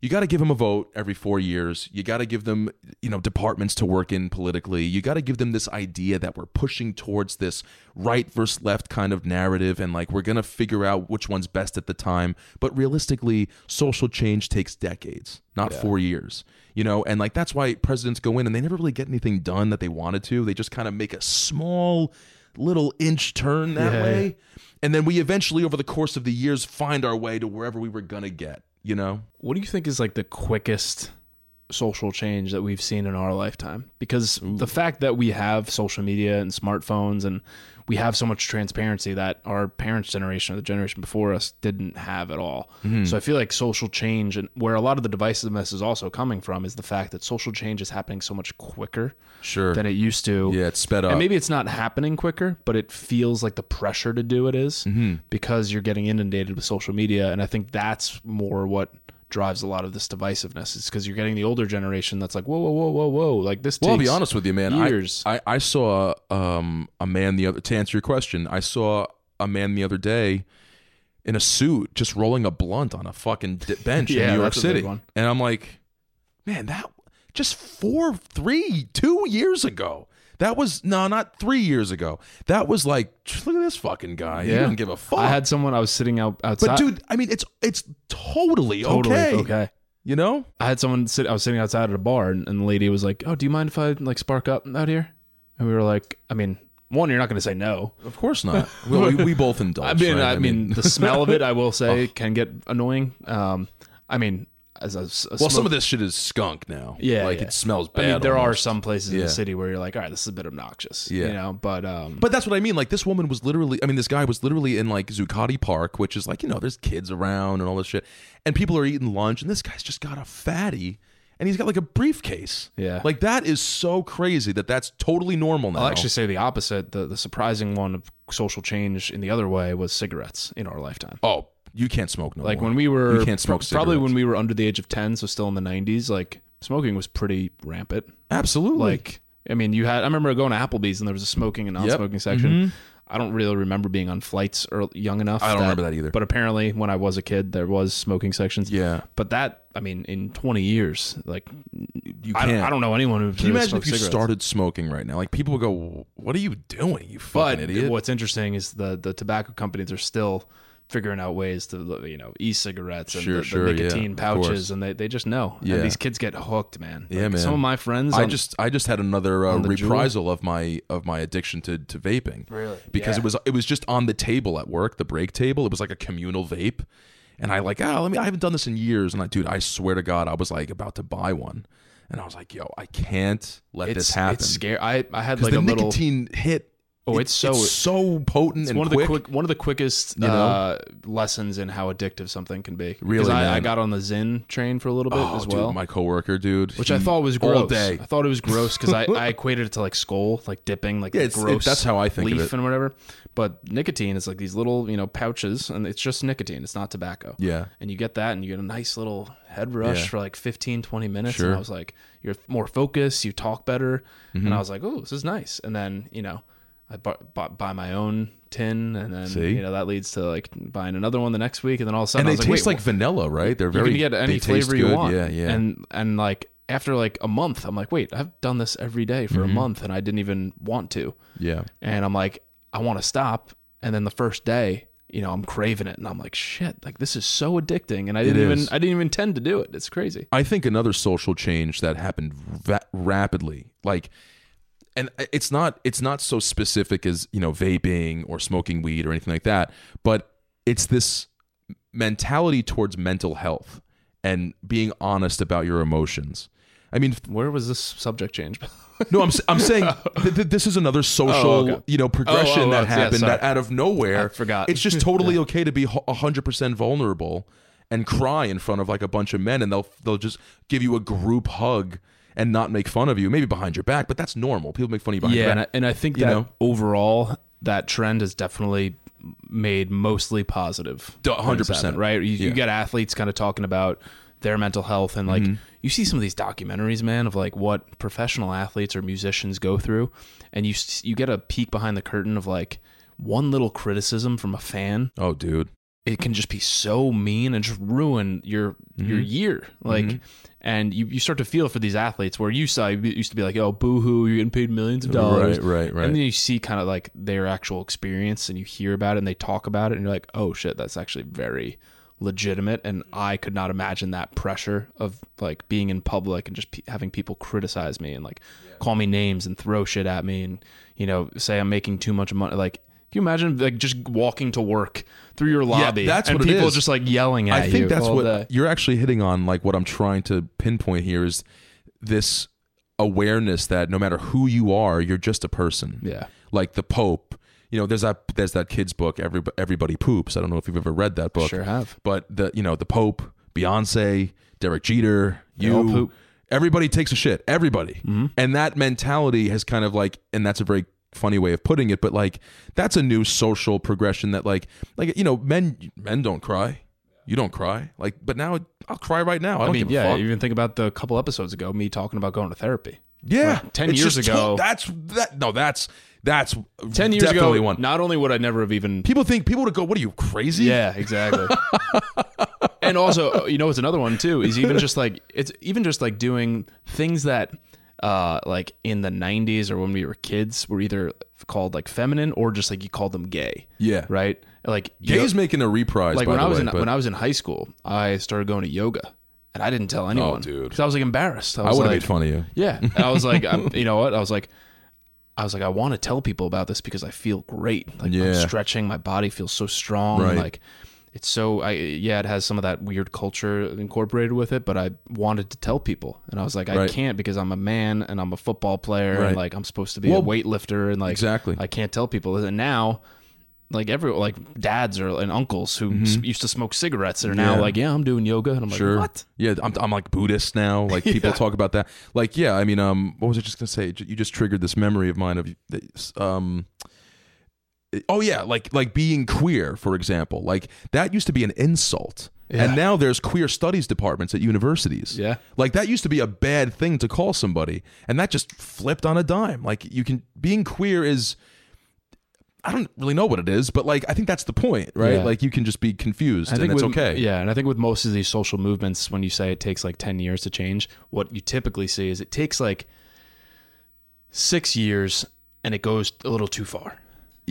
you got to give them a vote every 4 years. You got to give them, you know, departments to work in politically. You got to give them this idea that we're pushing towards this right versus left kind of narrative and like we're going to figure out which one's best at the time. But realistically, social change takes decades, not 4 years. You know, and like that's why presidents go in and they never really get anything done that they wanted to. They just kind of make a small little inch turn that Yeah. way. And then we eventually, over the course of the years, find our way to wherever we were going to get, you know? What do you think is like the quickest social change that we've seen in our lifetime? Because the fact that we have social media and smartphones and we have so much transparency that our parents' generation or the generation before us didn't have at all. Mm-hmm. So I feel like social change and where a lot of the divisiveness is also coming from is the fact that social change is happening so much quicker Sure. than it used to. yeah, it's sped up. And maybe it's not happening quicker, but it feels like the pressure to do it is Mm-hmm. because you're getting inundated with social media. And I think that's more what drives a lot of this divisiveness. It's because you're getting the older generation that's like, whoa, whoa, whoa, whoa, whoa. Like this well, I'll be honest with you, man. I- years. I, I, saw um, a man the other, to answer your question, I saw a man the other day in a suit just rolling a blunt on a fucking bench Yeah, in New York that's a big City. And I'm like, man, that just four, three, two years ago. That was no, not three years ago. That was like, just look at this fucking guy. He Yeah. doesn't give a fuck. I had someone, I was sitting out outside. but dude, I mean, it's it's totally, totally okay. You know? I had someone sit, I was sitting outside at a bar and, and the lady was like, oh, do you mind if I like spark up out here? And we were like, I mean, one, you're not going to say no. Of course not. well, we, we both indulge. I mean, right? I, mean, the smell of it, I will say, can get annoying. Um, I mean, as a, a Well, some of this shit is skunk now. Yeah, like yeah. it smells I bad. mean, there are some places in the city where you're like, all right, this is a bit obnoxious. Yeah. You know, but um, But that's what I mean. Like this woman was literally. I mean, this guy was literally in like Zuccotti Park, which is like you know, there's kids around and all this shit, and people are eating lunch, and this guy's just got a fatty, and he's got like a briefcase. Yeah. like that is so crazy that that's totally normal now. I'll actually say the opposite. The the surprising one of social change in the other way was cigarettes in our lifetime. oh, you can't smoke no Like more. when we were you can't smoke probably cigarettes. when we were under the age of 10, so still in the 90s, like smoking was pretty rampant. absolutely Like I mean, you had I remember going to Applebee's and there was a smoking and non-smoking section. I don't really remember being on flights or young enough. Mm-hmm. I don't remember that either. But apparently, when I was a kid, there was smoking sections. yeah, But that, I mean, in 20 years, like you I can't. don't, I don't know anyone who Can you imagine if you cigarettes. started smoking right now? Like people would go, "What are you doing, you But fucking idiot?" what's interesting is the the tobacco companies are still figuring out ways to you know e-cigarettes and Sure, the, the sure, nicotine of pouches and they, they just know Yeah. and these kids get hooked man Yeah, man. some of my friends I just I just had another uh, on the Juul? reprisal of my of my addiction to to vaping. Really? Because Yeah. it was it was just on the table at work, the break table. It was like a communal vape. And I like, oh, let me I haven't done this in years. And I dude, I swear to God, I was like about to buy one. And I was like, yo, I can't let it's this happen. it's scary I I had like the a little nicotine hit Oh, it's so- so potent it's and one of the quick one of the quickest You know? uh, lessons in how addictive something can be. Really, Because I, I got on the Zyn train for a little bit oh, as dude, well. my coworker, dude, which I thought was gross. all day. I thought it was gross because I, I equated it to like skull, like dipping, like Yeah, it's- it- gross. that's how I think of leaf it. and whatever. But nicotine is like these little you know pouches, and it's just nicotine. It's not tobacco. Yeah. And you get that, and you get a nice little head rush Yeah. for like 15, 20 minutes. Sure. And I was like, you're more focused, you talk better, Mm-hmm. and I was like, oh, this is nice. And then you know, I bought, bought buy my own tin, and then See? you know that leads to like buying another one the next week, and then all of a sudden And they was taste like, like vanilla, right? They're very you can get any flavor you good. want. Yeah, yeah. And and like after like a month, I'm like, wait, I've done this every day for Mm-hmm. a month, and I didn't even want to. yeah. And I'm like, I want to stop. And then the first day, you know, I'm craving it, and I'm like, shit, like this is so addicting, and I didn't even. I didn't even intend to do it. It's crazy. I think another social change that happened va- rapidly, like, and it's not it's not so specific as you know vaping or smoking weed or anything like that, but it's this mentality towards mental health and being honest about your emotions. I mean, Where was this subject change? no, I'm I'm saying oh. th- th- this is another oh, social Oh, okay. you know oh, progression Oh, oh, that oh, yeah, happened sorry. that out of nowhere. I forgot. It's just totally okay to be hundred percent vulnerable and cry in front of like a bunch of men, and they'll they'll just give you a group hug and not make fun of you, maybe behind your back, but that's normal. People make fun of you behind yeah, your and I, back. and I think You that know? overall that trend has definitely made mostly positive. 100%. right? You, you Yeah. Mm-hmm. get athletes kind of talking about their mental health and like you see some of these documentaries, man, of like what professional athletes or musicians go through, and you you get a peek behind the curtain of like one little criticism from a fan oh, dude, it can just be so mean and just ruin your your Mm-hmm. year. Like, and you, you start to feel for these athletes where you saw you used to be like, oh, boo hoo, you're getting paid millions of dollars. Right, right, right. And then you see kind of like their actual experience and you hear about it and they talk about it and you're like, oh shit, that's actually very legitimate. And I could not imagine that pressure of like being in public and just pe- having people criticize me and like call me names and throw shit at me and, you know, say I'm making too much money. Like, can you imagine like just walking to work through your lobby Yeah, that's and what it people is. just like yelling at you. I you? think that's all what day? you're actually hitting on. Like what I'm trying to pinpoint here is this awareness that no matter who you are, you're just a person. Yeah. Like the Pope. You know, there's that there's that kid's book, Every, Everybody Poops. I don't know if you've ever read that book. Sure have. But the you know the Pope, Beyonce, Derek Jeter, you. Mm-hmm. everybody takes a shit. Everybody, and that mentality has kind of like, and that's a very funny way of putting it, but like that's a new social progression that like like you know men men don't cry, you don't cry like, but now I'll cry right now. I I don't mean, yeah, even think about the couple episodes ago, me talking about going to therapy. yeah, like 10 It's years ago- that's that no, that's that's 10 years definitely ago, one. not only would I never have even. People think people would go, "What are you crazy?" Yeah, exactly. and also, you know, it's another one too. Is even just like it's even just like doing things that, uh, like in the '90s or when we were kids, were either called like feminine or just like you called them gay. Yeah. right. Like know- Gay's making a reprise. like by when the I was way, in but when I was in high school, I started going to yoga, and I didn't tell anyone, Oh, dude. because I was like embarrassed. I I would have like, made fun of you. Yeah, And I was like, I'm, you know what? I was like, I was like, I want to tell people about this because I feel great. Like Yeah. I'm stretching, my body feels so strong. Right. Like, it's so I yeah, it has some of that weird culture incorporated with it, but I wanted to tell people, and I was like, I Right. can't because I'm a man and I'm a football player, Right. and like I'm supposed to be Well, a weightlifter, and like exactly. I can't tell people. And now, like every like dads or and uncles who s- used to smoke cigarettes are now Mm-hmm. Yeah. like, yeah, I'm doing yoga, and I'm Sure. like, what? Yeah, I'm, I'm like Buddhist now. Like people talk about that. Like, yeah, I mean, um, what was I just gonna say? You just triggered this memory of mine of, um, oh yeah, like like being queer, for example. Like that used to be an insult. Yeah. And now there's queer studies departments at universities. Yeah. Like that used to be a bad thing to call somebody, and that just flipped on a dime. Like you can being queer is I don't really know what it is, but like I think that's the point, right? Yeah. Like you can just be confused I and it's with, okay. Yeah, and I think with most of these social movements, when you say it takes like ten years to change, what you typically see is it takes like six years, and it goes a little too far.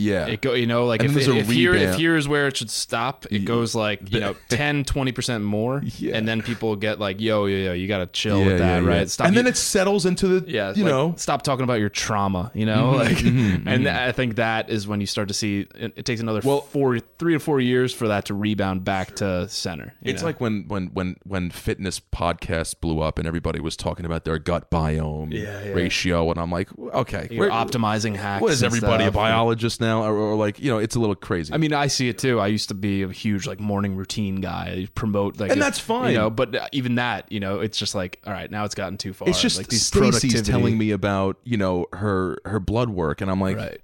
Yeah. It go, you know, like And if, then if here if here is where it should stop, it goes like you know 10, 20 percent more, Yeah. and then people get like, yo, yo, yo, you got to chill yeah, with that, yeah, yeah. right? Stop and then you- it settles into the yeah, you like, know stop talking about your trauma, you know, mm-hmm. like, mm-hmm. and mm-hmm. I think that is when you start to see it, it takes another Well- four, three to four years for that to rebound back to center. it's know? like when when when when fitness podcasts blew up and everybody was talking about their gut biome Yeah, yeah. ratio and I'm like okay You're we're- optimizing hacks. what is everybody a biologist now or, or like you know it's a little crazy I mean, I see it too. I used to be a huge like morning routine guy. I promote like, And that's fine. you know. But uh, even that, you know, it's just like, all right, now it's gotten too far. it's just like these Stacy's telling me about you know her her blood work and I'm like right.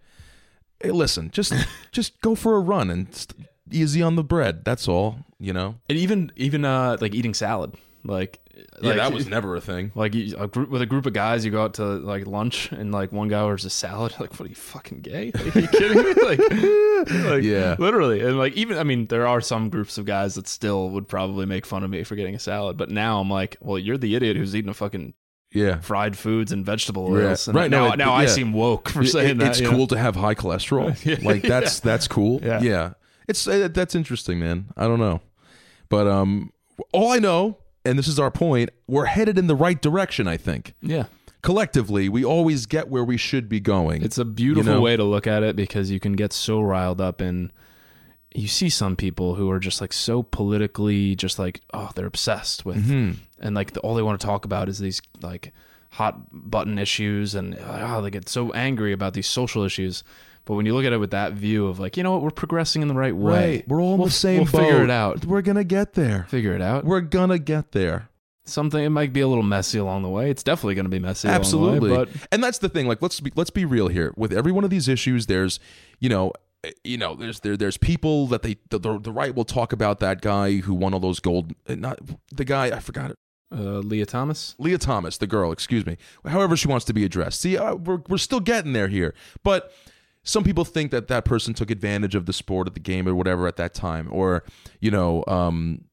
hey listen just just go for a run and st- easy on the bread that's all you know And even even uh like eating salad, like like, that was never a thing Like you, a group with a group of guys, you go out to like lunch, and like one guy orders a salad. Like, what are you fucking gay? Like, are you kidding me? Like, like, Yeah. literally. And like, even I mean, there are some groups of guys that still would probably make fun of me for getting a salad. But now I'm like, well, you're the idiot who's eating a fucking yeah fried foods and vegetable oils. And Right, no, now, it- now I yeah. seem woke for It- saying that. it's you know? cool to have high cholesterol. Like that's that's cool. Yeah. It's uh, that's interesting, man. I don't know. But um all I know and this is our point, we're headed in the right direction, I think. Yeah. Collectively, we always get where we should be going. It's a beautiful know? way to look at it because you can get so riled up and you see some people who are just like so politically just like oh they're obsessed with Mm-hmm. and like the, all they want to talk about is these like hot button issues and oh they get so angry about these social issues but when you look at it with that view of like you know what we're progressing in the right way Right. We're all in We'll- the same we'll figure it out We're going to get there. figure it out We're going to get there. something it might be a little messy along the way it's definitely going to be messy Absolutely. along the way, but and that's the thing. Like, let's be let's be real here. With every one of these issues, there's, you know, eh, you know, there's there there's people that they the, the, the right will talk about that guy who won all those gold. eh, Not the guy I forgot it. uh, Lia Thomas Lia Thomas, the girl. Excuse me. However she wants to be addressed. See, uh, we're we're still getting there here, but. Some people think that that person took advantage of the sport of the game or whatever at that time, or you know, um,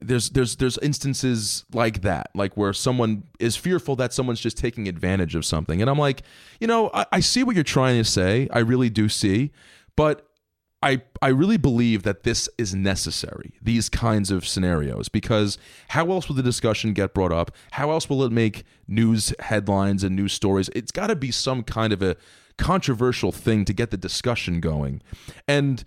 there's there's there's instances like that like where someone is fearful that someone's just taking advantage of something and i'm like you know i, I see what you're trying to say i really do see but I, I really believe that this is necessary, these kinds of scenarios, because how else will the discussion get brought up? How else will it make news headlines and news stories? It's got to be some kind of a controversial thing to get the discussion going. And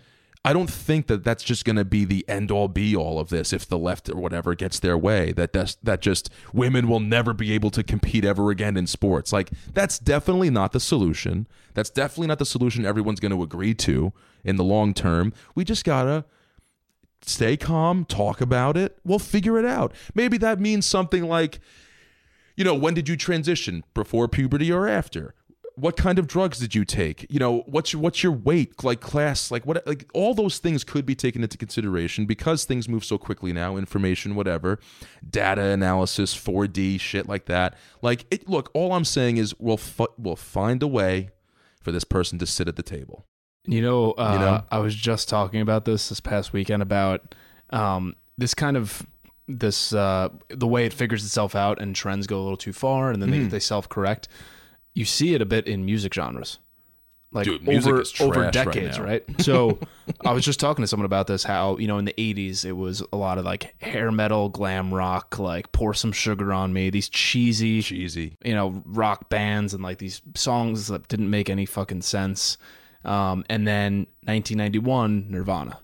I don't think that that's just going to be the end all be all of this if the left or whatever gets their way. That that just women will never be able to compete ever again in sports. Like that's definitely not the solution. That's definitely not the solution everyone's going to agree to in the long term. We just gotta stay calm, talk about it. We'll figure it out. Maybe that means something like, you know, when did you transition? Before puberty or after? What kind of drugs did you take? You know, what's your what's your weight, like class, like what like all those things could be taken into consideration because things move so quickly now, information, whatever, data analysis, 4D, shit like that. Like it look, all I'm saying is we'll fu- we'll find a way for this person to sit at the table. You know, uh, You know? I was just talking about this this past weekend about um, this kind of this uh, the way it figures itself out and trends go a little too far and then Mm-hmm. they, they self correct. You see it a bit in music genres, like Dude, music over over right decades, now. right? So I was just talking to someone about this. How you know in the '80s it was a lot of like hair metal, glam rock, like pour some sugar on me. These cheesy, Cheesy. you know, rock bands and like these songs that didn't make any fucking sense. Um, and then 1991, Nirvana.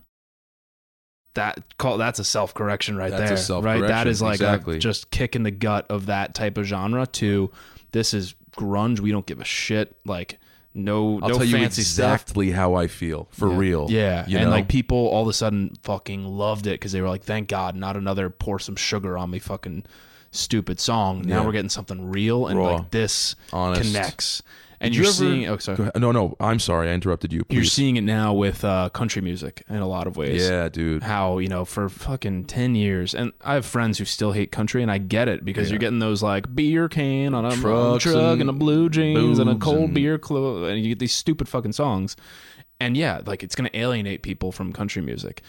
that call that's a self correction right That's there. right, that is like exactly. just kick in the gut of that type of genre. To this is grunge. We don't give a shit. Like no, I'll no tell you fancy stuff. exactly how I feel for real. Yeah, you and know? like people all of a sudden fucking loved it because they were like, "Thank God, not another pour some sugar on me fucking stupid song." Now Yeah. we're getting something real and Raw. like this Honest. connects. And Did you're you ever- seeing, oh sorry, No, no, I'm sorry, I interrupted you. you're seeing it now with uh, country music in a lot of ways. yeah, dude. How you know for fucking ten years, and I have friends who still hate country, and I get it because Yeah. you're getting those like beer can on a Trucks truck and and, a blue jeans and a cold and- beer clo- and you get these stupid fucking songs, and yeah, like it's gonna alienate people from country music.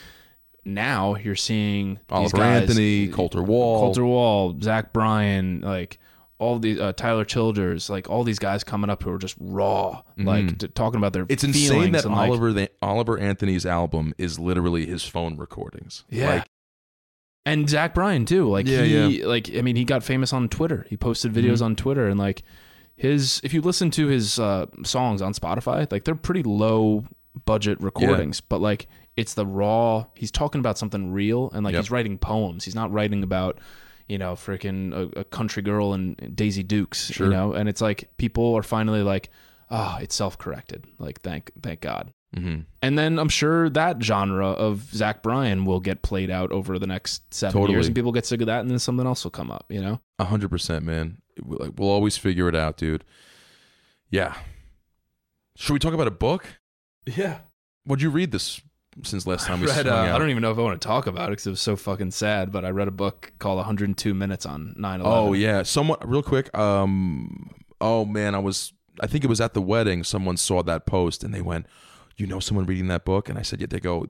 Now you're seeing Oliver guys, Anthony, Colter Wall. Colter Wall, Zach Bryan, like all these uh, Tyler Childers, like all these guys coming up who are just raw, like t- talking about their. Mm-hmm. It's insane that and, like, Oliver the, Oliver Anthony's album is literally his phone recordings. Yeah. Like, and Zach Bryan too. Like Yeah, he, like I mean, he got famous on Twitter. He posted videos Mm-hmm. on Twitter, and like his, if you listen to his uh, songs on Spotify, like they're pretty low budget recordings, but like it's the raw. He's talking about something real, and like Yep. he's writing poems. He's not writing about. You know, freaking a, a country girl and Daisy Dukes. Sure. You know, and it's like people are finally like, oh, it's self corrected. Like, thank, thank God. mhm. And then I'm sure that genre of Zach Bryan will get played out over the next seven Totally. years, and people get sick of that, and then something else will come up. You know? A hundred percent, man. We'll like, we'll always figure it out, dude. Yeah. Should we talk about a book? Yeah. What'd you read this since last time we read, uh? I don't even know if I want to talk about it because it was so fucking sad. But I read a book called 102 Minutes on 9/11. Oh yeah, someone real quick. Um, oh man, I was. I think it was at the wedding. Someone saw that post and they went, "You know, someone reading that book?" And I said, "Yeah." They go,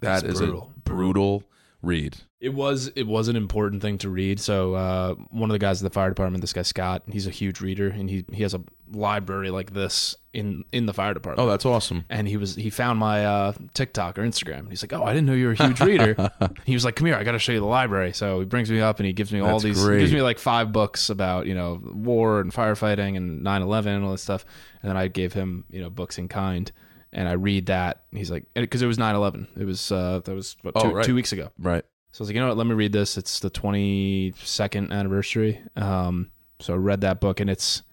"That It's is brutal. a brutal read." It was it was an important thing to read. So uh, one of the guys at the fire department, this guy Scott, he's a huge reader, and he he has a library like this in in the fire department. Oh, that's awesome. and he was he found my uh, TikTok or Instagram. And he's like, "Oh, I didn't know you were a huge reader." he was like, "Come here, I got to show you the library." So he brings me up and he gives me all these. gives me like five books about you know war and firefighting and 9/11 and all this stuff. And then I gave him you know books in kind, and I read that. And he's like, because it was 9/11. It was uh, that was what, Oh, two, right. two weeks ago. Right. So I was like, you know what? Let me read this. It's the 22nd anniversary. Um, so I read that book, and it's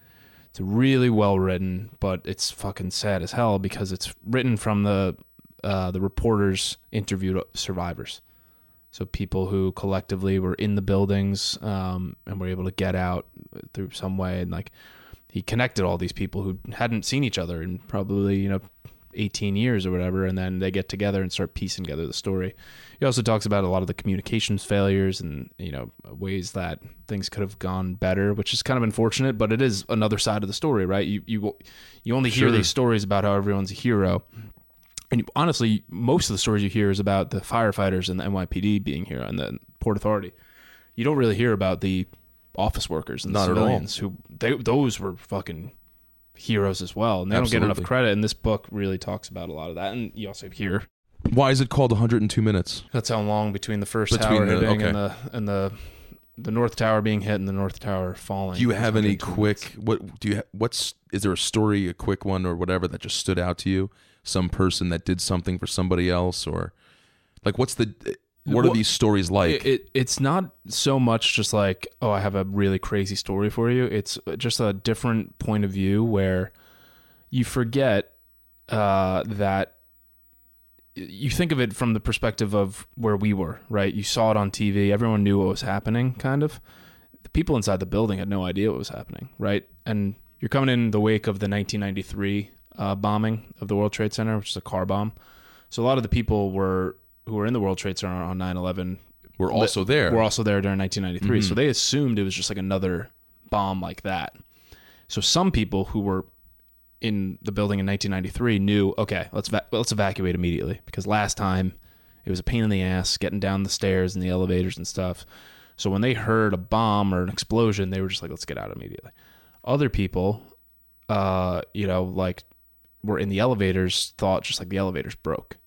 it's really well written, but it's fucking sad as hell because it's written from the uh, the reporters interviewed survivors. So people who collectively were in the buildings um, and were able to get out through some way, and like he connected all these people who hadn't seen each other in probably you know 18 years or whatever, and then they get together and start piecing together the story. He also talks about a lot of the communications failures and you know ways that things could have gone better, which is kind of unfortunate, but it is another side of the story, right? You you you only hear Sure. these stories about how everyone's a hero. And you- honestly, most of the stories you hear is about the firefighters and the NYPD being here and the Port Authority. You don't really hear about the office workers and the Not at all. civilians who they those were fucking heroes as well, and they don't get enough credit. And this book really talks about a lot of that. And you also hear Why is it called 102 minutes? that's how long between the first Between tower the- hitting okay. and the and the the North Tower being hit and the North Tower falling. Do you have any quick? minutes. What do you? ha- What's is there a story, a quick one, or whatever that just stood out to you? Some person that did something for somebody else, or like what's the? What are Well, these stories like? It, it it's not so much just like oh I have a really crazy story for you. It's just a different point of view where you forget uh, that you think of it from the perspective of where we were, right? You saw it on TV. Everyone knew what was happening, kind of. The people inside the building had no idea what was happening, right? And you're coming in the wake of the 1993 uh, bombing of the World Trade Center, which is a car bomb. So a lot of the people were who were in the World Trade Center on 9/11 We're also there. were also there during 1993. So Mhm. they assumed it was just like another bomb like that. So some people who were in the building in 1993 knew, okay, let's va- let's evacuate immediately because last time it was a pain in the ass getting down the stairs and the elevators and stuff. So when they heard a bomb or an explosion, they were just like, let's get out immediately. Other people, uh, you know, like were in the elevators, thought just like the elevators broke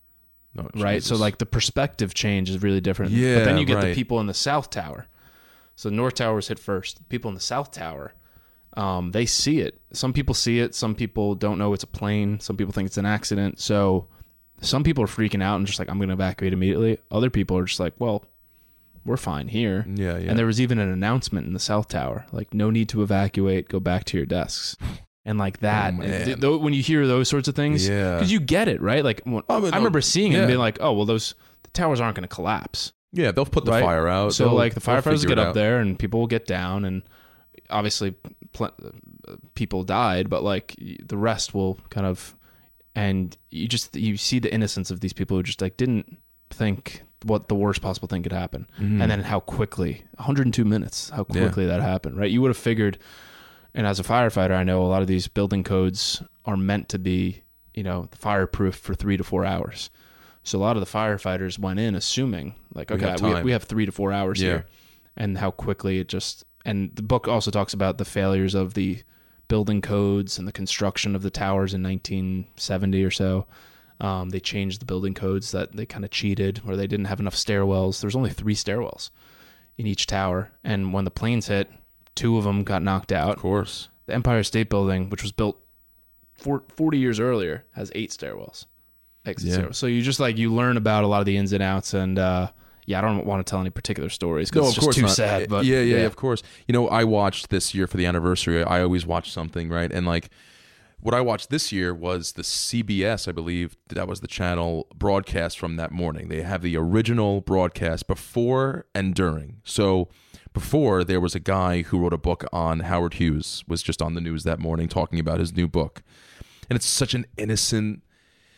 Oh, right? So like the perspective change is really different. Yeah, but then you get the people in the South Tower. So North Tower was hit first. People in the South Tower, um, they see it. Some people see it. Some people don't know it's a plane. Some people think it's an accident. So some people are freaking out and just like I'm going to evacuate immediately. Other people are just like, well, we're fine here. Yeah, yeah. And there was even an announcement in the South Tower, like no need to evacuate, go back to your desks. And like that, Oh, and th- though, when you hear those sorts of things, Yeah. because you get it, right? Like when, Oh, I remember seeing it and being like, oh, well, those the towers aren't going to collapse. yeah, they'll put the Right? fire out. So They'll- like the firefighters get up out. there and people will get down and obviously pl- uh, people died, but like the rest will kind of and you just you see the innocence of these people who just like didn't think what the worst possible thing could happen Mhm. and then how quickly 102 minutes how Yeah. quickly that happened right you would have figured and as a firefighter i know a lot of these building codes are meant to be you know fireproof for three to four hours. So a lot of the firefighters went in assuming like We okay have we, time. we have three to four hours Yeah. here and how quickly it just and the book also talks about the failures of the building codes and the construction of the towers in 1970 or so. Um, they changed the building codes that they kind of cheated or they didn't have enough stairwells. There's only three stairwells in each tower. And when the planes hit two of them got knocked out Of course. the empire state building which was built four, 40 years earlier has eight stairwells exit Yeah. stairwells. so you just like you learn about a lot of the ins and outs and uh, yeah i don't want to tell any particular stories because No, it's just too not. sad but yeah, yeah, of course. You know, I watched this year for the anniversary. I always watch something, right? And like, what I watched this year was the CBS, I believe that was the channel broadcast from that morning. They have the original broadcast before and during. So before there was a guy who wrote a book on Howard Hughes was just on the news that morning talking about his new book, and it's such an innocent.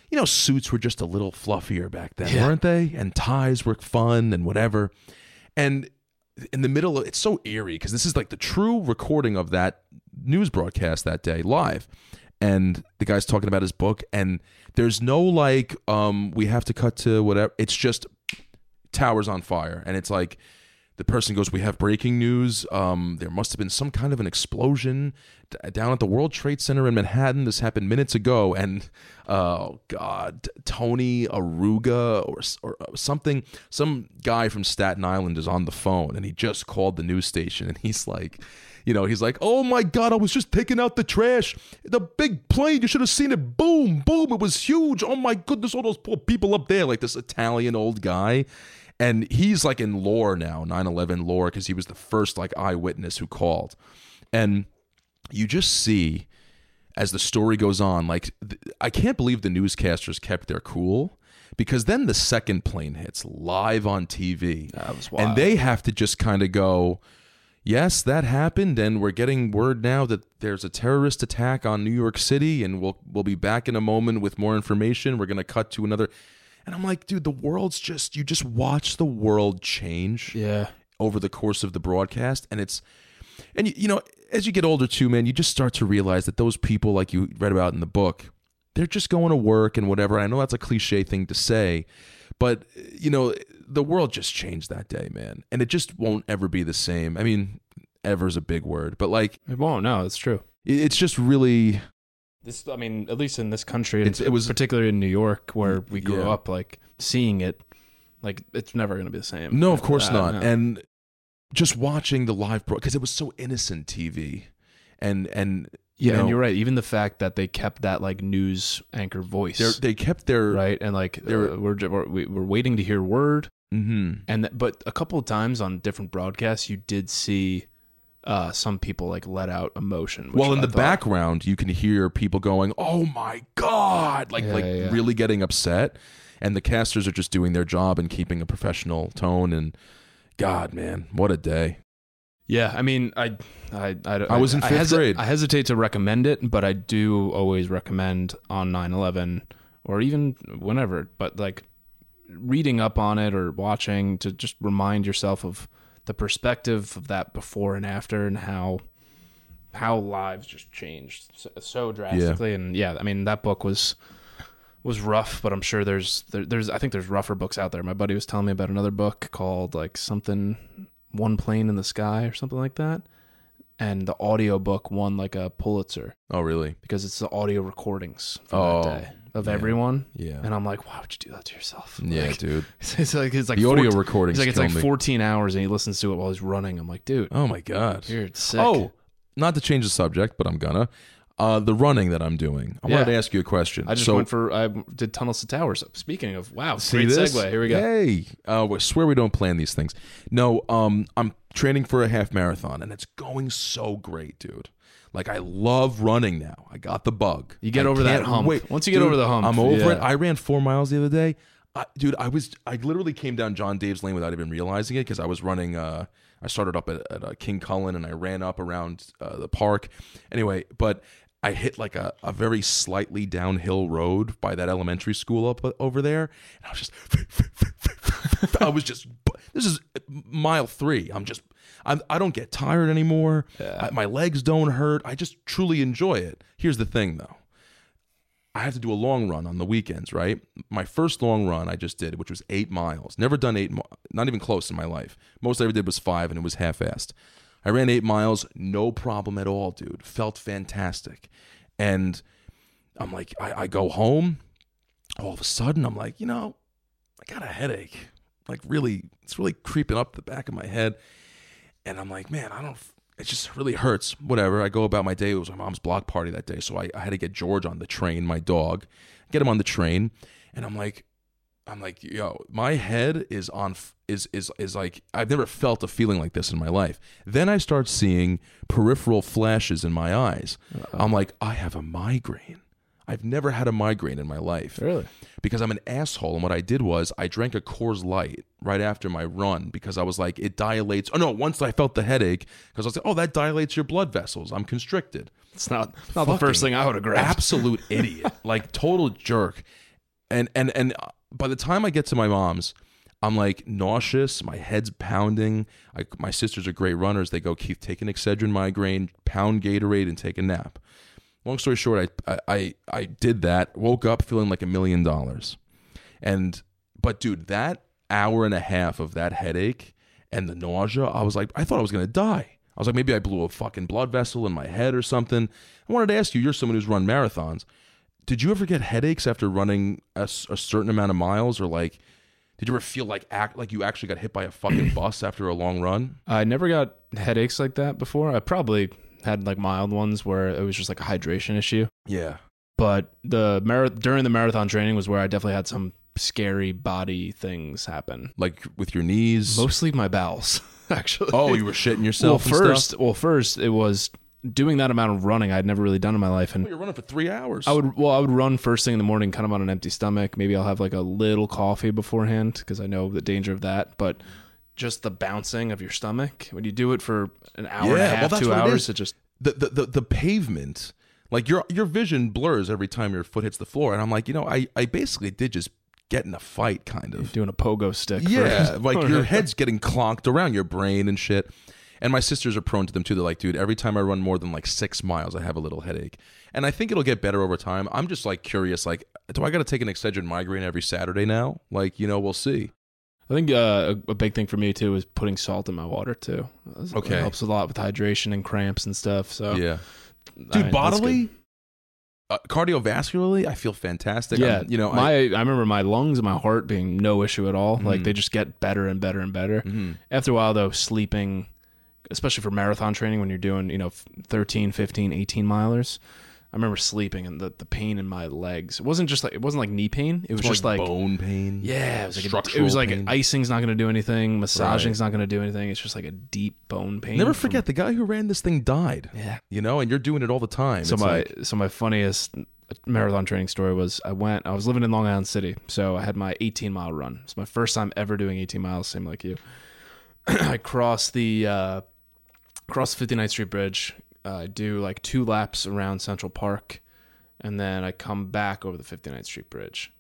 You know, suits were just a little fluffier back then, Yeah. weren't they? And ties were fun and whatever. And in the middle of it's so eerie because this is like the true recording of that news broadcast that day live and the guy's talking about his book and there's no like um we have to cut to whatever it's just towers on fire and it's like the person goes we have breaking news um there must have been some kind of an explosion d- down at the world trade center in manhattan this happened minutes ago and oh god tony aruga or, or uh, something some guy from staten island is on the phone and he just called the news station and he's like you know, he's like, "Oh my god, I was just taking out the trash. The big plane, you should have seen it. Boom, boom, it was huge. Oh my goodness, all those poor people up there, like this Italian old guy." And he's like in lore now, 9/11 lore because he was the first like eyewitness who called. And you just see as the story goes on, like th- I can't believe the newscasters kept their cool because then the second plane hits live on TV. That was wild. And they have to just kind of go, yes, that happened, and we're getting word now that there's a terrorist attack on New York City, and we'll we'll be back in a moment with more information. We're gonna cut to another, and I'm like, dude, the world's just you just watch the world change yeah. over the course of the broadcast, and it's and you, you know as you get older too, man, you just start to realize that those people like you read about in the book, they're just going to work and whatever. I know that's a cliche thing to say, but you know the world just changed that day, man, and it just won't ever be the same. I mean, ever is a big word, but like it won't. No it's true. it's just really this i mean at least in this country It's- it was- particularly in new york where we grew Yeah. up like seeing it like it's never going to be the same. No, of course that, not, no. and just watching the live because it was so innocent TV, and and you yeah know and you're right. Even the fact that they kept that like news anchor voice. They're- kept their right? And like They're- uh, we're, we're we- we're waiting to hear word. Hmm and but a couple of times on different broadcasts you did see uh some people like let out emotion which Well, in I the thought- background, you can hear people going, "Oh my god!" Like Yeah, like yeah, really getting upset, and the casters are just doing their job and keeping a professional tone. And God, man, what a day! yeah i mean i i i, I was in fifth grade. i hesitate to recommend it but i do always recommend on 9-11 or even whenever but like reading up on it or watching to just remind yourself of the perspective of that before and after and how how lives just changed so, so drastically. And yeah i mean that book was was rough but i'm sure there's there, there's i think there's rougher books out there. My buddy was telling me about another book called like something one plane in the sky or something like that. And the audio book won like a pulitzer Oh, really? because it's the audio recordings from Oh, that day of man. everyone Yeah, and i'm like why would you do that to yourself yeah, Like, dude. it's like it's like the audio 14 recordings He's like, it's like me. 14 hours and he listens to it while he's running. I'm like, dude, Oh my god. you're sick. Oh, not to change the subject, but I'm gonna. uh, the running that I'm doing. I wanted to ask you a question. I just so, went for I did tunnels to towers. Speaking of wow, See great this? segue. Here we go. Hey, uh, we swear we don't plan these things. No, um, I'm training for a half marathon, and it's going so great, dude. Like I love running now. I got the bug. You get I over that hump. Wait. Once you get Dude, over the hump, I'm over it. I ran four miles the other day. I, dude, I was I literally came down John Dave's lane without even realizing it because I was running. Uh, I started up at, at uh, King Cullen and I ran up around uh, the park. Anyway, but I hit like a, a very slightly downhill road by that elementary school up uh, over there, and I was just, I was just. This is mile three. I'm just. I'm, I don't get tired anymore. I, my legs don't hurt. I just truly enjoy it. Here's the thing, though. I have to do a long run on the weekends, right? My first long run I just did, which was eight miles. Never done eight, mi- not even close in my life. Most I ever did was five, and it was half-assed. I ran eight miles, no problem at all, dude. Felt fantastic, and I'm like, I, I go home. All of a sudden, I'm like, you know, I got a headache. Like, really, it's really creeping up the back of my head, and I'm like, man, I don't. It just really hurts. Whatever. I go about my day. It was my mom's block party that day, so I, I had to get George on the train, my dog, get him on the train, and I'm like, I'm like, yo, my head is on is is is like I've never felt a feeling like this in my life. Then I start seeing peripheral flashes in my eyes. I'm like, I have a migraine. I've never had a migraine in my life Really? because I'm an asshole. And what I did was I drank a Coors Light right after my run because I was like, it dilates. Oh no! Once I felt the headache because I was like, oh, that dilates your blood vessels. I'm constricted. It's not not the first thing I would have grabbed. Absolute idiot, like total jerk. And and and by the time I get to my mom's, I'm like nauseous. My head's pounding. I, my sisters are great runners. They go, Keith, take an Excedrin migraine, pound Gatorade, and take a nap. Long story short, I, I I I did that. Woke up feeling like a million dollars, and but dude, that hour and a half of that headache and the nausea, I was like, I thought I was gonna die. I was like, maybe I blew a fucking blood vessel in my head or something. I wanted to ask you, you're someone who's run marathons. Did you ever get headaches after running a certain amount of miles, or like, did you ever feel like act like you actually got hit by a fucking bus after a long run? I never got headaches like that before. I probably had like mild ones where it was just like a hydration issue. Yeah. But the mar- during the marathon training was where I definitely had some scary body things happen. Like with your knees. Mostly my bowels, actually. oh, you were shitting well, yourself. and first, stuff? well, first it was doing that amount of running I'd never really done in my life, and you're running for three hours. I would well, I would run first thing in the morning, kind of on an empty stomach. Maybe I'll have like a little coffee beforehand because I know the danger of that. But just the bouncing of your stomach when you do it for an hour and a half, well, two what it hours, is. it just the, the the the pavement, like your your vision blurs every time your foot hits the floor, and I'm like, you know, I I basically did just get in a fight, kind of. doing a pogo stick. for- Yeah, like your head's getting clonked around your brain and shit. And my sisters are prone to them too. They're like, dude, every time I run more than like six miles, I have a little headache. And I think it'll get better over time. I'm just like curious, like, do I got to take an Excedrin migraine every Saturday now? Like, you know, we'll see. I think uh, a, a big thing for me too is putting salt in my water too. It Okay. helps a lot with hydration and cramps and stuff. So Yeah, I dude, mean, bodily, uh, cardiovascularly, I feel fantastic. Yeah, I'm- you know, my I, I, remember my lungs and my heart being no issue at all. Like Mhm. they just get better and better and better. Mhm. After a while though, sleeping, especially for marathon training when you're doing, you know, 13, 15, 18 milers, I remember sleeping and the, the pain in my legs. It wasn't just like it wasn't like knee pain. It was just like, bone pain. yeah, it was like a, it was like pain. icing's not going to do anything, massaging's not going to do anything. It's just like a deep bone pain. Never from- forget the guy who ran this thing died. Yeah. You know, and you're doing it all the time. So It's my like- so my funniest marathon training story was I went I was living in Long Island City, so I had my 18 mile run. It's my first time ever doing 18 miles, same like you. I crossed the uh, cross the 59th Street Bridge. Uh, I do like two laps around Central Park, and then I come back over the 59th Street Bridge.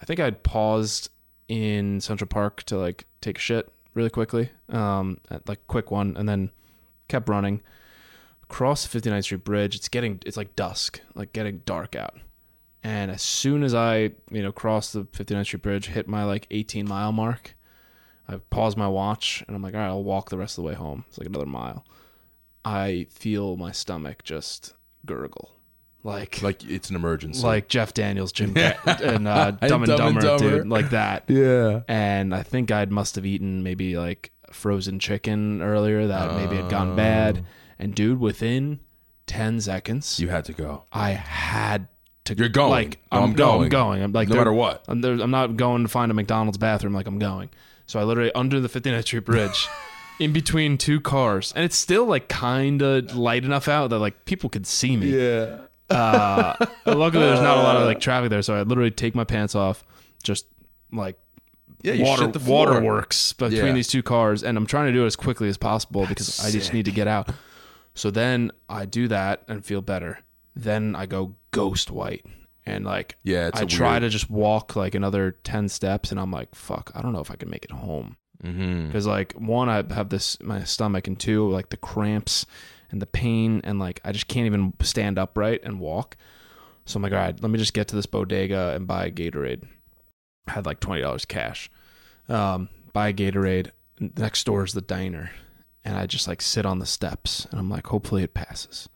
I think I'd paused in Central Park to like take a shit really quickly, um, at, like quick one, and then kept running. across the 59th Street Bridge. It's getting it's like dusk, like getting dark out. And as soon as I, you know, cross the 59th Street Bridge, hit my like 18 mile mark, I pause my watch and I'm like, all right, I'll walk the rest of the way home. It's like another mile. I feel my stomach just gurgle, like like, it's an emergency. Like Jeff Daniels, Jim Car- and uh, Dumb and Dumb and Dumber, Dumber. dude, like that. yeah. And I think I must have eaten maybe like frozen chicken earlier that maybe had gone bad. Oh. And dude, within ten seconds. You had to go. I had to. You're going. Like No, I'm, I'm go- going. I'm going. I'm like No matter what. I'm, I'm not going to find a McDonald's bathroom. Like I'm going. So I literally under the 59th Street Bridge, in between two cars, and it's still like kind of light enough out that like people could see me. Yeah. Uh, luckily, there's not a lot of like traffic there, so I literally take my pants off, just like Yeah, you water shit the floor. waterworks between Yeah. these two cars, and I'm trying to do it as quickly as possible because I just need to get out. So then I do that and feel better. Then I go ghost white, and like Yeah, it's I a try weird- to just walk like another ten steps, and I'm like, fuck, I don't know if I can make it home Mhm. because like one, I have this my stomach, and two, like the cramps and the pain, and like I just can't even stand upright and walk. So I'm like, all right, let me just get to this bodega and buy a Gatorade. I had like twenty dollars cash. Um, buy a Gatorade. Next door is the diner, and I just like sit on the steps, and I'm like, hopefully it passes.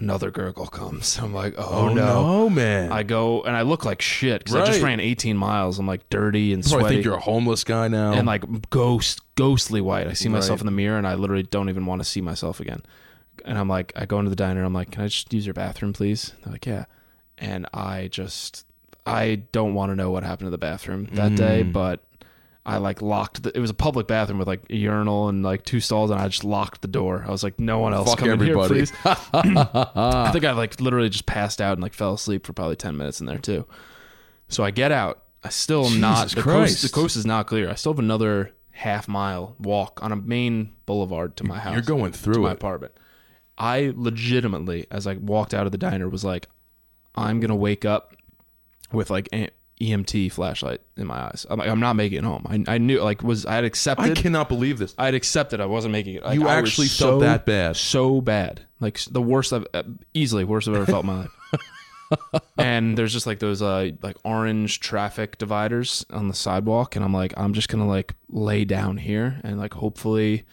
Another gurgle comes. I'm like, oh, Oh, no. no, man. I go and I look like shit because I just ran 18 miles. I'm like dirty and sweaty think you're a homeless guy now. and like ghost, ghostly white. I see myself Right. in the mirror and I literally don't even want to see myself again. And I'm like, I go into the diner. And I'm like, can I just use your bathroom, please? They're like, yeah. And I just, I don't want to know what happened to the bathroom that day, Mm. but I like locked the, it was a public bathroom with like a urinal and like two stalls and I just locked the door. I was like, no one else Fuck come in here, please. I think I like literally just passed out and like fell asleep for probably 10 minutes in there too. So I get out. I still am not the coast. The coast is not clear. I still have another half mile walk on a main boulevard to my house. You're going to through my apartment. I legitimately, as I walked out of the diner, was like, I'm gonna wake up with like EMT flashlight in my eyes. I'm like, I'm not making it home. I, I knew like was I had accepted. I cannot believe this. I had accepted I wasn't making it. Like, You I actually so, felt that bad. so bad, like the worst I've uh, easily worst I've ever felt in my life. and there's just like those uh like orange traffic dividers on the sidewalk, and I'm like, I'm just gonna like lay down here and like hopefully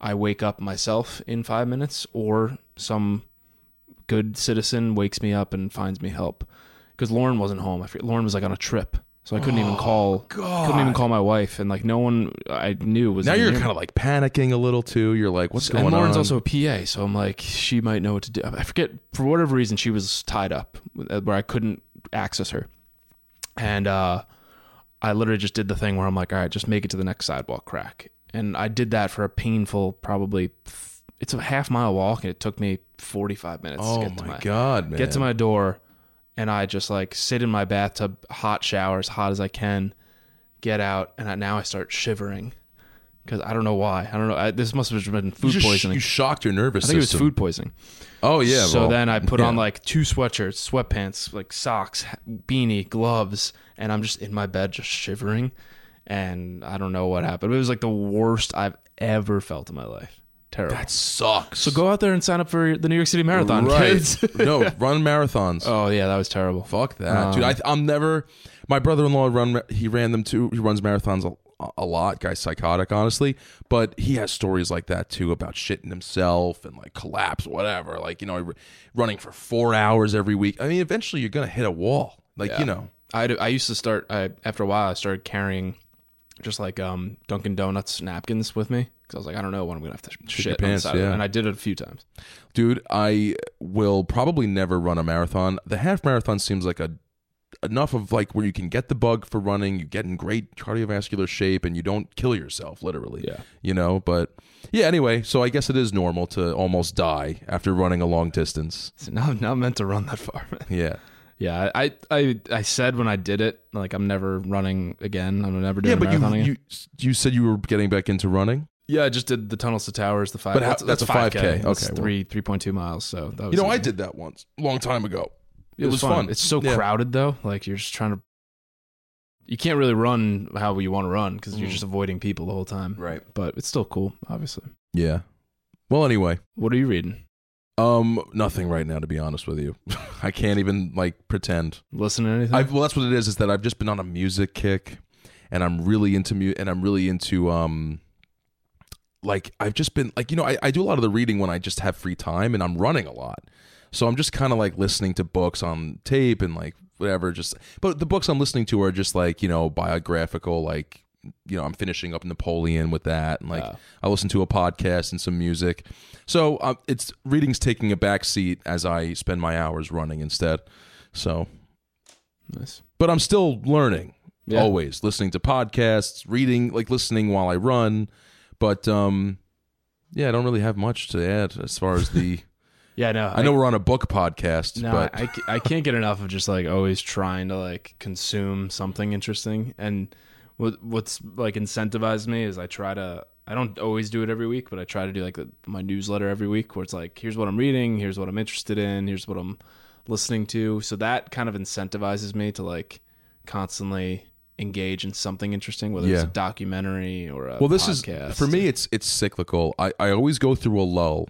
I wake up myself in five minutes, or some good citizen wakes me up and finds me help. Because Lauren wasn't home. I forget, Lauren was like on a trip, so I couldn't even call. Couldn't even call my wife, and like no one I knew was Now you're near kind of like panicking a little too. You're like, what's going and Lauren's on? also a PA, so I'm like, she might know what to do. I forget for whatever reason she was tied up uh, where I couldn't access her, and uh, I literally just did the thing where I'm like, all right, just make it to the next sidewalk crack, and I did that for a painful probably. It's a half mile walk, and it took me 45 minutes oh to get to my my god, man. get to my door, and I just like sit in my bathtub, hot shower as hot as I can, get out, and I, now I start shivering because I don't know why. I don't know. I, this must have been You food just- poisoning. You shocked your nervous I think it was food poisoning. Oh yeah. so well, then I put on like two sweatshirts, sweatpants, like socks, beanie, gloves, and I'm just in my bed just shivering. And I don't know what happened. It was like the worst I've ever felt in my life. Terrible. that sucks. so go out there and sign up for the New York City Marathon, right. kids. no, run marathons. oh yeah, that was terrible. Fuck that, Um, dude. I, I'm never. My brother-in-law run. He ran them too. He runs marathons a, a lot. Guy's psychotic, honestly. But he has stories like that too about shitting himself and like collapse, whatever. Like you know, running for four hours every week. I mean, eventually you're gonna hit a wall. Like Yeah. you know. I, I used to start I, after a while I started carrying just like um Dunkin' Donuts napkins with me because I was like I don't know when I'm gonna have to shit, your on the pants, side of it. yeah. and I did it a few times. Dude, I will probably never run a marathon. The half marathon seems like a enough of like where you can get the bug for running, you get in great cardiovascular shape and you don't kill yourself literally. Yeah. You know, but yeah, anyway, so I guess it is normal to almost die after running a long distance. So now I'm not meant to run that far. Man. Yeah. Yeah, I, I I said when I did it like I'm never running again. I'm never doing Yeah, but you you you said you were getting back into running? yeah, I just did the tunnels to towers, the five. But how- that's, that's a 5K. 5K. That's Okay, well. three three point two miles. So that was You know, I did that once, a long time ago. It, was, fun. It's so Yeah. crowded though. Like you're just trying to. You can't really run how you want to run because you're Mm. just avoiding people the whole time. Right. But it's still cool, obviously. Yeah. Well, anyway, What are you reading? Um nothing right now to be honest with you. I can't even like pretend. Listen to anything? I've, well, that's what it is. Is that I've just been on a music kick, and I'm really into mu- and I'm really into um, like I've just been like you know I, I do a lot of the reading when I just have free time, and I'm running a lot, so I'm just kind of like listening to books on tape and like whatever. Just but the books I'm listening to are just like you know biographical like you know I'm finishing up Napoleon with that, and like Yeah. I listen to a podcast and some music. So uh, it's reading's taking a back seat as I spend my hours running instead. So, Nice. but I'm still learning Yeah. always listening to podcasts, reading, like listening while I run. But um, yeah, I don't really have much to add as far as the. Yeah, no. I know we're on a book podcast, No, but I, I can't get enough of just like always trying to like consume something interesting. And what what's like incentivized me is I try to I don't always do it every week, but I try to do like the, my newsletter every week where it's like here's what I'm reading, here's what I'm interested in, here's what I'm listening to. So that kind of incentivizes me to like constantly engage in something interesting, whether it's a documentary or a well, this podcast. is for me. It's it's cyclical. I I always go through a lull,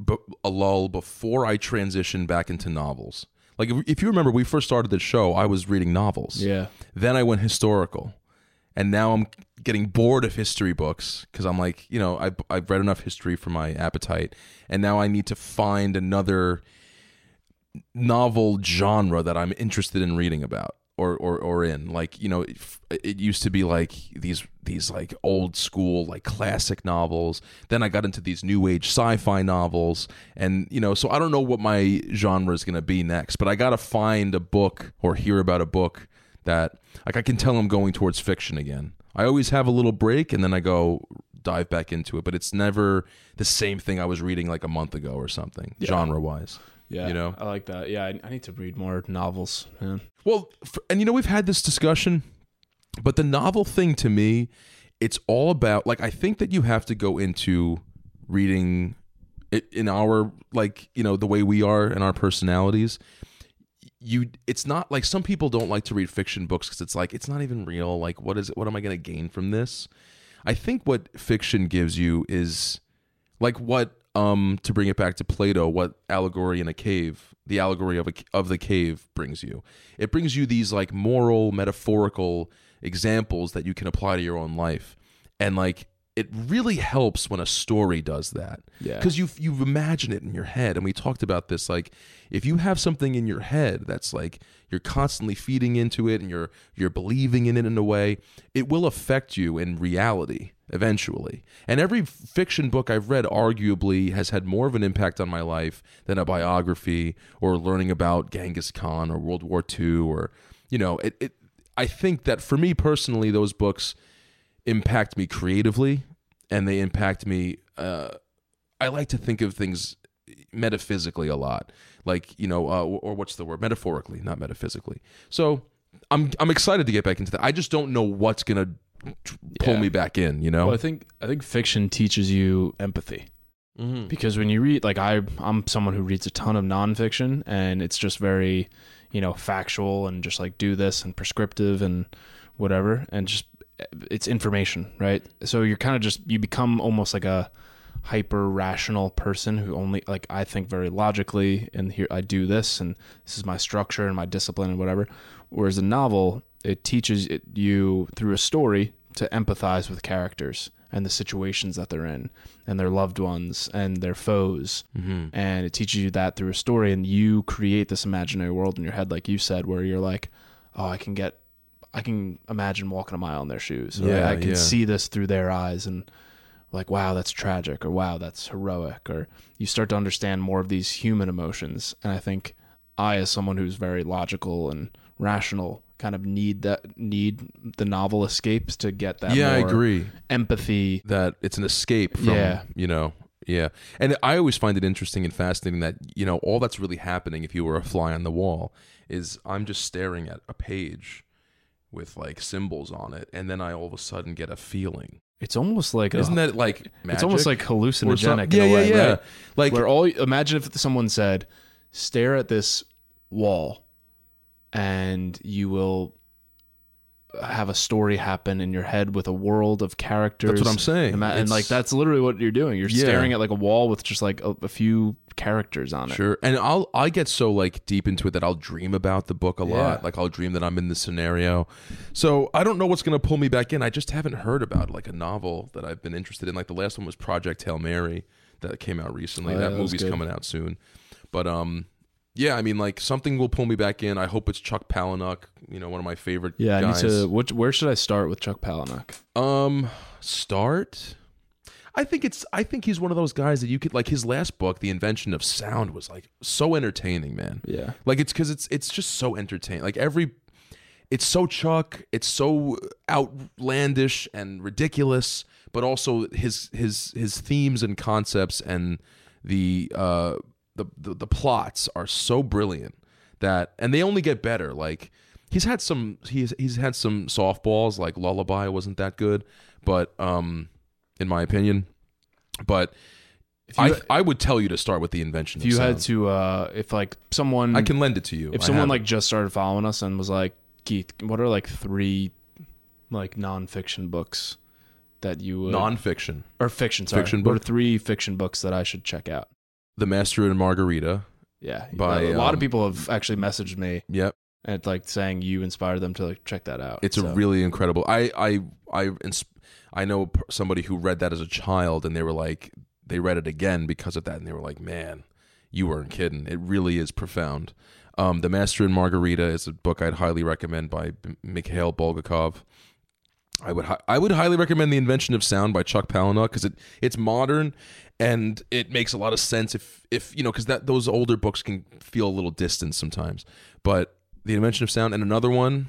but a lull before I transition back into novels. Like if, if you remember, we first started the show. I was reading novels. Yeah. Then I went historical, and now I'm getting bored of history books because I'm like, you know, I I've read enough history for my appetite, and now I need to find another novel genre that I'm interested in reading about or or or in. Like, you know, it, it used to be like these these like old school like classic novels. Then I got into these new age sci-fi novels and you know, so I don't know what my genre is going to be next, but I got to find a book or hear about a book that like I can tell I'm going towards fiction again. I always have a little break and then I go dive back into it, but it's never the same thing I was reading like a month ago or something, genre wise. Yeah. You know? I like that. Yeah, I, I need to read more novels, man. Well, f and you know we've had this discussion, but the novel thing to me, it's all about like I think that you have to go into reading it in our like you know the way we are and our personalities. You, it's not like some people don't like to read fiction books because it's like it's not even real. Like, what is it? What am I going to gain from this? I think what fiction gives you is like what um to bring it back to Plato, what allegory in a cave, the allegory of a of the cave brings you. It brings you these like moral, metaphorical examples that you can apply to your own life, and like it really helps when a story does that. Yeah. because you you imagine it in your head, and we talked about this. Like if you have something in your head that's like you're constantly feeding into it and you're you're believing in it in a way, it will affect you in reality eventually. And every fiction book I've read arguably has had more of an impact on my life than a biography or learning about Genghis Khan or World War II or you know, it, it I think that for me personally those books impact me creatively and they impact me uh I like to think of things metaphysically a lot. Like, you know, uh, or what's the word? Metaphorically, not metaphysically. So, I'm I'm excited to get back into that. I just don't know what's going to pull Yeah. me back in, you know? Well, I think I think fiction teaches you empathy Mhm. because when you read, like I, I'm someone who reads a ton of nonfiction, and it's just very, you know, factual and just like do this and prescriptive and whatever, and just it's information, right? So you're kind of just you become almost like a hyper rational person who only like I think very logically and here I do this and this is my structure and my discipline and whatever. Whereas a novel, it teaches it, you through a story to empathize with characters and the situations that they're in and their loved ones and their foes. Mhm. And it teaches you that through a story and you create this imaginary world in your head like you said where you're like, "Oh, I can get I can imagine walking a mile in their shoes. Or Yeah, I can yeah. see this through their eyes and like wow that's tragic or wow that's heroic or you start to understand more of these human emotions and i think i as someone who's very logical and rational kind of need that need the novel escapes to get that Yeah, I agree empathy that it's an escape from, Yeah. you know, yeah. And I always find it interesting and fascinating that, you know, all that's really happening if you were a fly on the wall is I'm just staring at a page with like symbols on it and then I all of a sudden get a feeling. it's almost like a, Isn't that like magic? it's almost like hallucinogenic yeah, in a way yeah, yeah. right Like where all imagine if someone said stare at this wall and you will have a story happen in your head with a world of characters that's what I'm saying. and, that- and, like that's literally what you're doing you're Yeah. staring at like a wall with just like a, a few characters on it Sure. And I'll I get so like deep into it that I'll dream about the book a lot. Yeah. Like I'll dream that I'm in the scenario. So I don't know what's gonna pull me back in. I just haven't heard about like a novel that I've been interested in. Like the last one was Project Hail Mary that came out recently. Oh, yeah, that that movie's good. coming out soon. But um yeah, I mean, like something will pull me back in. I hope it's Chuck Palahniuk. You know, one of my favorite. Yeah, guys. I need to. Which, where should I start with Chuck Palahniuk? Um, start. I think it's. I think he's one of those guys that you could like. His last book, The Invention of Sound, was like so entertaining, man. Yeah, Like it's because it's it's just so entertaining. Like every, it's so Chuck. It's so outlandish and ridiculous, but also his his his themes and concepts and the uh the the, the plots are so brilliant that and they only get better. Like he's had some he's he's had some softballs like Lullaby wasn't that good, but um in my opinion, but. you- I, I would tell you to start with the invention. if you had to, uh if like someone, I can lend it to you. if I someone have like just started following us and was like, Keith, what are like three like nonfiction books that you would nonfiction. or fiction sorry Fiction what are three fiction books that I should check out? The Master and Margarita. Yeah, By, a lot um, of people have actually messaged me Yep, and like saying you inspired them to like check that out. it's So, a really incredible. I I I I know somebody who read that as a child, and they were like, they read it again because of that, and they were like, man, you weren't kidding. It really is profound. Um, the Master and Margarita is a book I'd highly recommend by Mikhail Bulgakov. I would hi- I would highly recommend The Invention of Sound by Chuck Palahniuk because it it's modern and it makes a lot of sense if if you know because that those older books can feel a little distant sometimes. But The Invention of Sound and another one,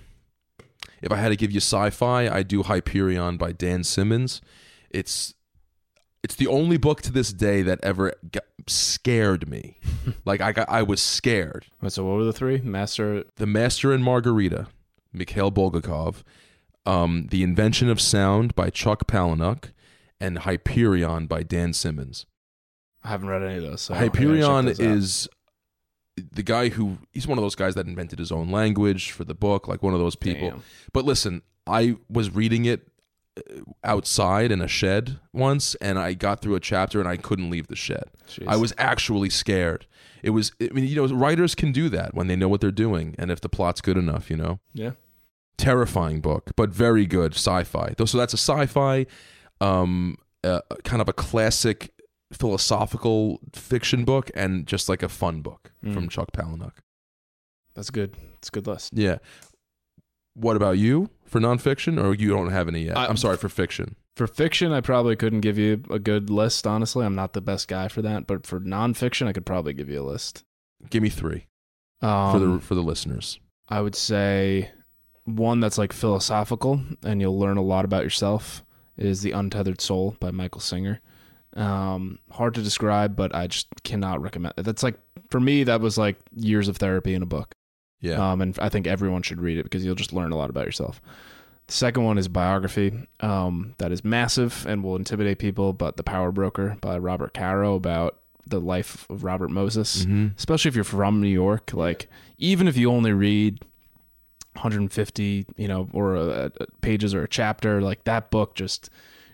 if I had to give you sci-fi, I do Hyperion by Dan Simmons. It's it's the only book to this day that ever scared me. like I got I was scared. So what were the three? Master. The Master and Margarita, Mikhail Bulgakov, um, The Invention of Sound by Chuck Palahniuk, and Hyperion by Dan Simmons. I haven't read any of those. So I gotta check Hyperion is the guy who he's one of those guys that invented his own language for the book, like one of those people. Damn. But listen, I was reading it uh, outside in a shed once, and I got through a chapter and I couldn't leave the shed. Jeez. I was actually scared. It was, I mean, you know, writers can do that when they know what they're doing, and if the plot's good enough, you know. Yeah. Terrifying book, but very good sci-fi. Though, so that's a sci-fi, um, uh, kind of a classic philosophical fiction book, and just like a fun book from Mm. Chuck Palahniuk. That's good. It's a good list. Yeah. What about you for nonfiction, or you don't have any yet? I- I'm sorry for fiction. For fiction, I probably couldn't give you a good list. Honestly, I'm not the best guy for that. But for nonfiction, I could probably give you a list. Give me three Um, for the for the listeners. I would say one that's like philosophical and you'll learn a lot about yourself is The Untethered Soul by Michael Singer. Um, hard to describe, but I just cannot recommend it. That's like, for me, that was like years of therapy in a book. Yeah. Um, and I think everyone should read it because you'll just learn a lot about yourself. The second one is biography um, that is massive and will intimidate people, but The Power Broker by Robert Caro about the life of Robert Moses Mhm. especially if you're from New York. Like, even if you only read 150, you know, or uh, pages or a chapter, like that book just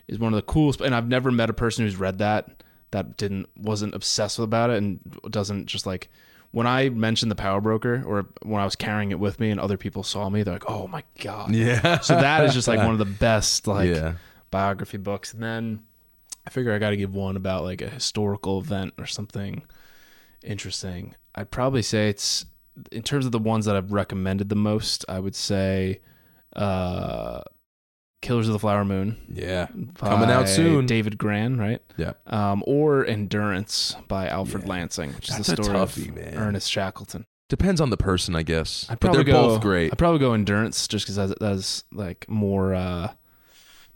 is one of the coolest. And I've never met a person who's read that that didn't wasn't obsessed about it and doesn't just like when I mentioned the Power Broker or when I was carrying it with me and other people saw me, they're like, "Oh my god!" Yeah. So that is just like one of the best like yeah. biography books. And then I figure I got to give one about like a historical event or something interesting. I'd probably say it's in terms of the ones that I've recommended the most. I would say uh, Killers of the Flower Moon. Yeah. Coming out soon. David Grann, right? Yeah. Um, or Endurance by Alfred Yeah. Lansing, which That's is the story toughie, of man. Ernest Shackleton. Depends on the person, I guess. I'd but probably they're go, both great. I'd probably go Endurance just because that has like more uh,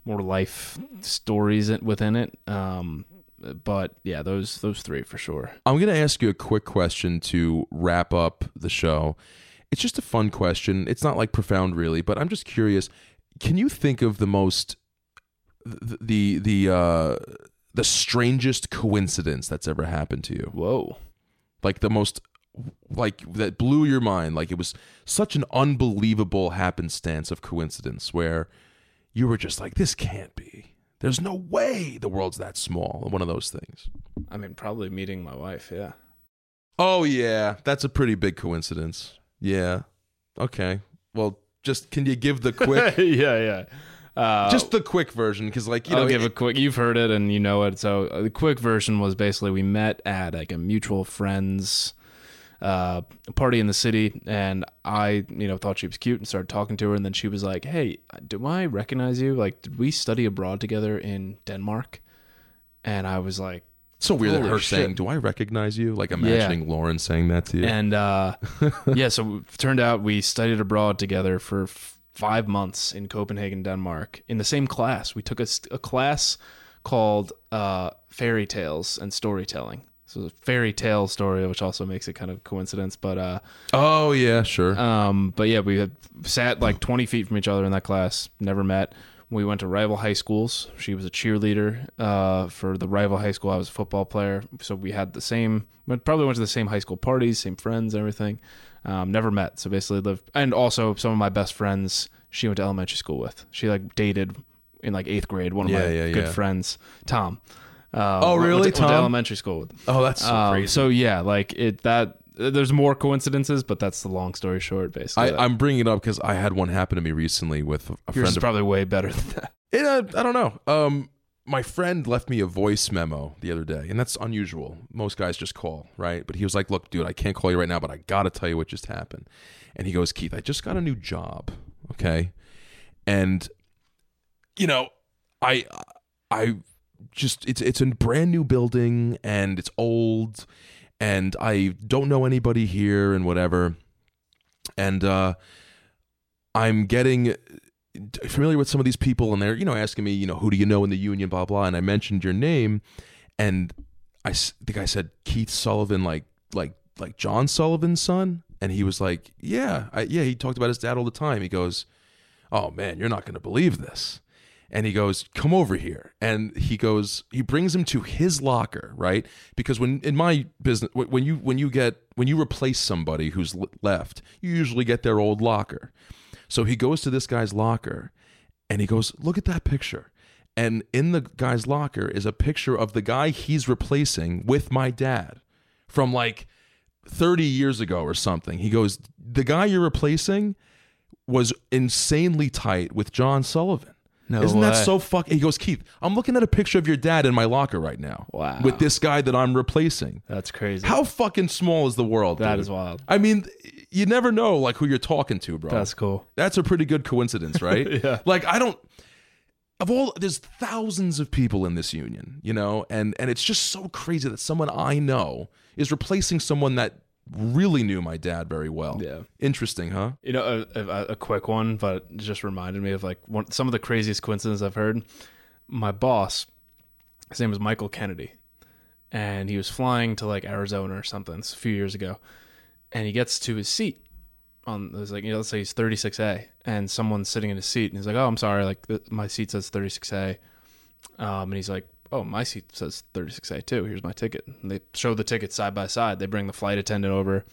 more life stories within it. Um, but yeah, those those three for sure. I'm going to ask you a quick question to wrap up the show. It's just a fun question. It's not like profound really, but I'm just curious. Can you think of the most the the the uh the strangest coincidence that's ever happened to you? Whoa. Like the most like that blew your mind. Like it was such an unbelievable happenstance of coincidence where you were just like this can't be. There's no way the world's that small. One of those things. I mean, probably meeting my wife. Yeah. Oh yeah, that's a pretty big coincidence. Yeah. Okay. Well, just can you give the quick, yeah, yeah. Uh, just the quick version? Because like you know, I'll give it- a quick. You've heard it and you know it. So uh, the quick version was basically we met at like a mutual friend's uh, party in the city, and I, you know, thought she was cute and started talking to her, and then she was like, "Hey, do I recognize you? Like, did we study abroad together in Denmark?" And I was like, So weird that her shit. saying, "Do I recognize you?" Like imagining Lauren saying that to you. And uh, yeah, so it turned out we studied abroad together for f- five months in Copenhagen, Denmark, in the same class. We took a, st- a class called uh, Fairy Tales and Storytelling. So it's a fairy tale story, which also makes it kind of coincidence. But uh, oh yeah, sure. um, but yeah, we had sat like 20 feet from each other in that class, never met. We went to rival high schools. She was a cheerleader uh, for the rival high school. I was a football player. So we had the same, we probably went to the same high school parties, same friends, everything. Um, never met. So basically lived, and also some of my best friends she went to elementary school with. She like dated in like eighth grade, one of Yeah, my yeah, good yeah. friends, Tom. Uh, Oh, went to- really? went to Tom? elementary school with. oh, that's so Um, crazy. so yeah, like it that there's more coincidences, but that's the long story short. Basically, I, I'm bringing it up because I had one happen to me recently with a yours friend is of probably way better than that. It, uh, I don't know. Um, my friend left me a voice memo the other day, and that's unusual. Most guys just call, right? But he was like, "Look, dude, I can't call you right now, but I gotta tell you what just happened." And he goes, "Keith, I just got a new job, okay, and you know, I, I just it's it's a brand new building, and it's old, and I don't know anybody here, and whatever, and uh, I'm getting." familiar with some of these people and they're you know asking me you know who do you know in the union blah blah. And i mentioned your name and I the guy said keith sullivan like like like john sullivan's son? And he was like yeah I, yeah he talked about his dad all the time. He goes oh man you're not going to believe this and he goes come over here and he goes he brings him to his locker right because when in my business when you when you get when you replace somebody who's left you usually get their old locker so he goes to this guy's locker and he goes, Look at that picture. And in the guy's locker is a picture of the guy he's replacing with my dad from like 30 years ago or something. He goes, The guy you're replacing was insanely tight with John Sullivan. No Isn't that way. so fucking? He goes, Keith, I'm looking at a picture of your dad in my locker right now. Wow. With this guy that I'm replacing. That's crazy. How fucking small is the world? That dude? is wild. I mean, you never know like who you're talking to, bro. That's cool. That's a pretty good coincidence, right? Yeah. Like I don't of all there's thousands of people in this union, you know, and and it's just so crazy that someone I know is replacing someone that really knew my dad very well. Yeah. Interesting, huh? You know, a, a, a quick one, but it just reminded me of like one, some of the craziest coincidences I've heard. My boss, his name was Michael Kennedy, and he was flying to like Arizona or something a few years ago, and he gets to his seat on it was like you know let's say he's 36A, and someone's sitting in his seat, and he's like, oh I'm sorry, like th- my seat says 36A, um, and he's like. Oh, my seat says 36A too. Here's my ticket. And they show the tickets side by side. They bring the flight attendant over.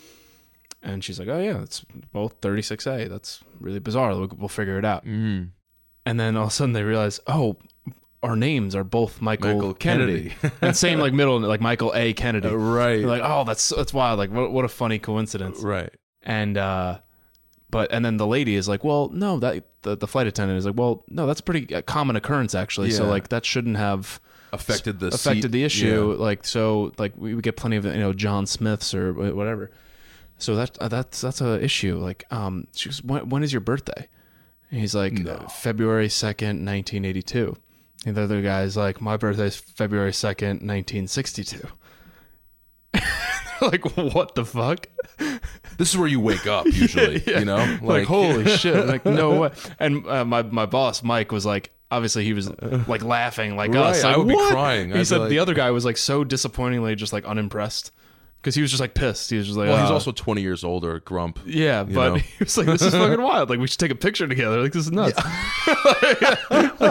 And she's like, "Oh yeah, it's both 36A. That's really bizarre. We'll, we'll figure it out." Mm. And then all of a sudden they realize, "Oh, our names are both Michael, Michael Kennedy, Kennedy. and same like middle, like Michael A. Kennedy." right. They're like, "Oh, that's that's wild. Like, what what a funny coincidence." right. And uh, but and then the lady is like, "Well, no, that the, the flight attendant is like, well, no, that's a pretty uh, common occurrence actually. So like that shouldn't have." Affected the affected seat. the issue. Yeah. Like so, like we get plenty of you know John Smiths or whatever. So that uh, that's that's a issue. Like um, she goes, when, when is your birthday? And he's like No. February second, nineteen eighty two. And the other guy's like, my birthday's February second, nineteen sixty two. like what the fuck? This is where you wake up usually, Yeah. you know? Like, holy shit! Like no way. And uh, my my boss Mike was like, obviously he was like laughing like us. Like, I would be "What?" crying. I'd He said like- the other guy was like so disappointingly just like unimpressed because he was just like pissed. He was just like, Well, he's "Ah." also 20 years older, grump. yeah, but know? he was like, this is fucking wild. Like we should take a picture together. Like this is nuts. like,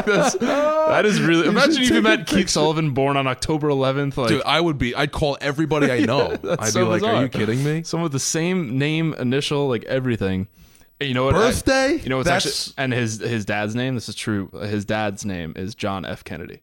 that's, that is really. Imagine if you met Keith Sullivan born on October 11th. Like Dude, I would be I'd call everybody I know. That's I'd so be like, bizarre. "Are you kidding me?" someone with the same name, initial, like everything. You know what? I- Birthday? you know what's That's- actually and his his dad's name. This is true. His dad's name is John F. Kennedy,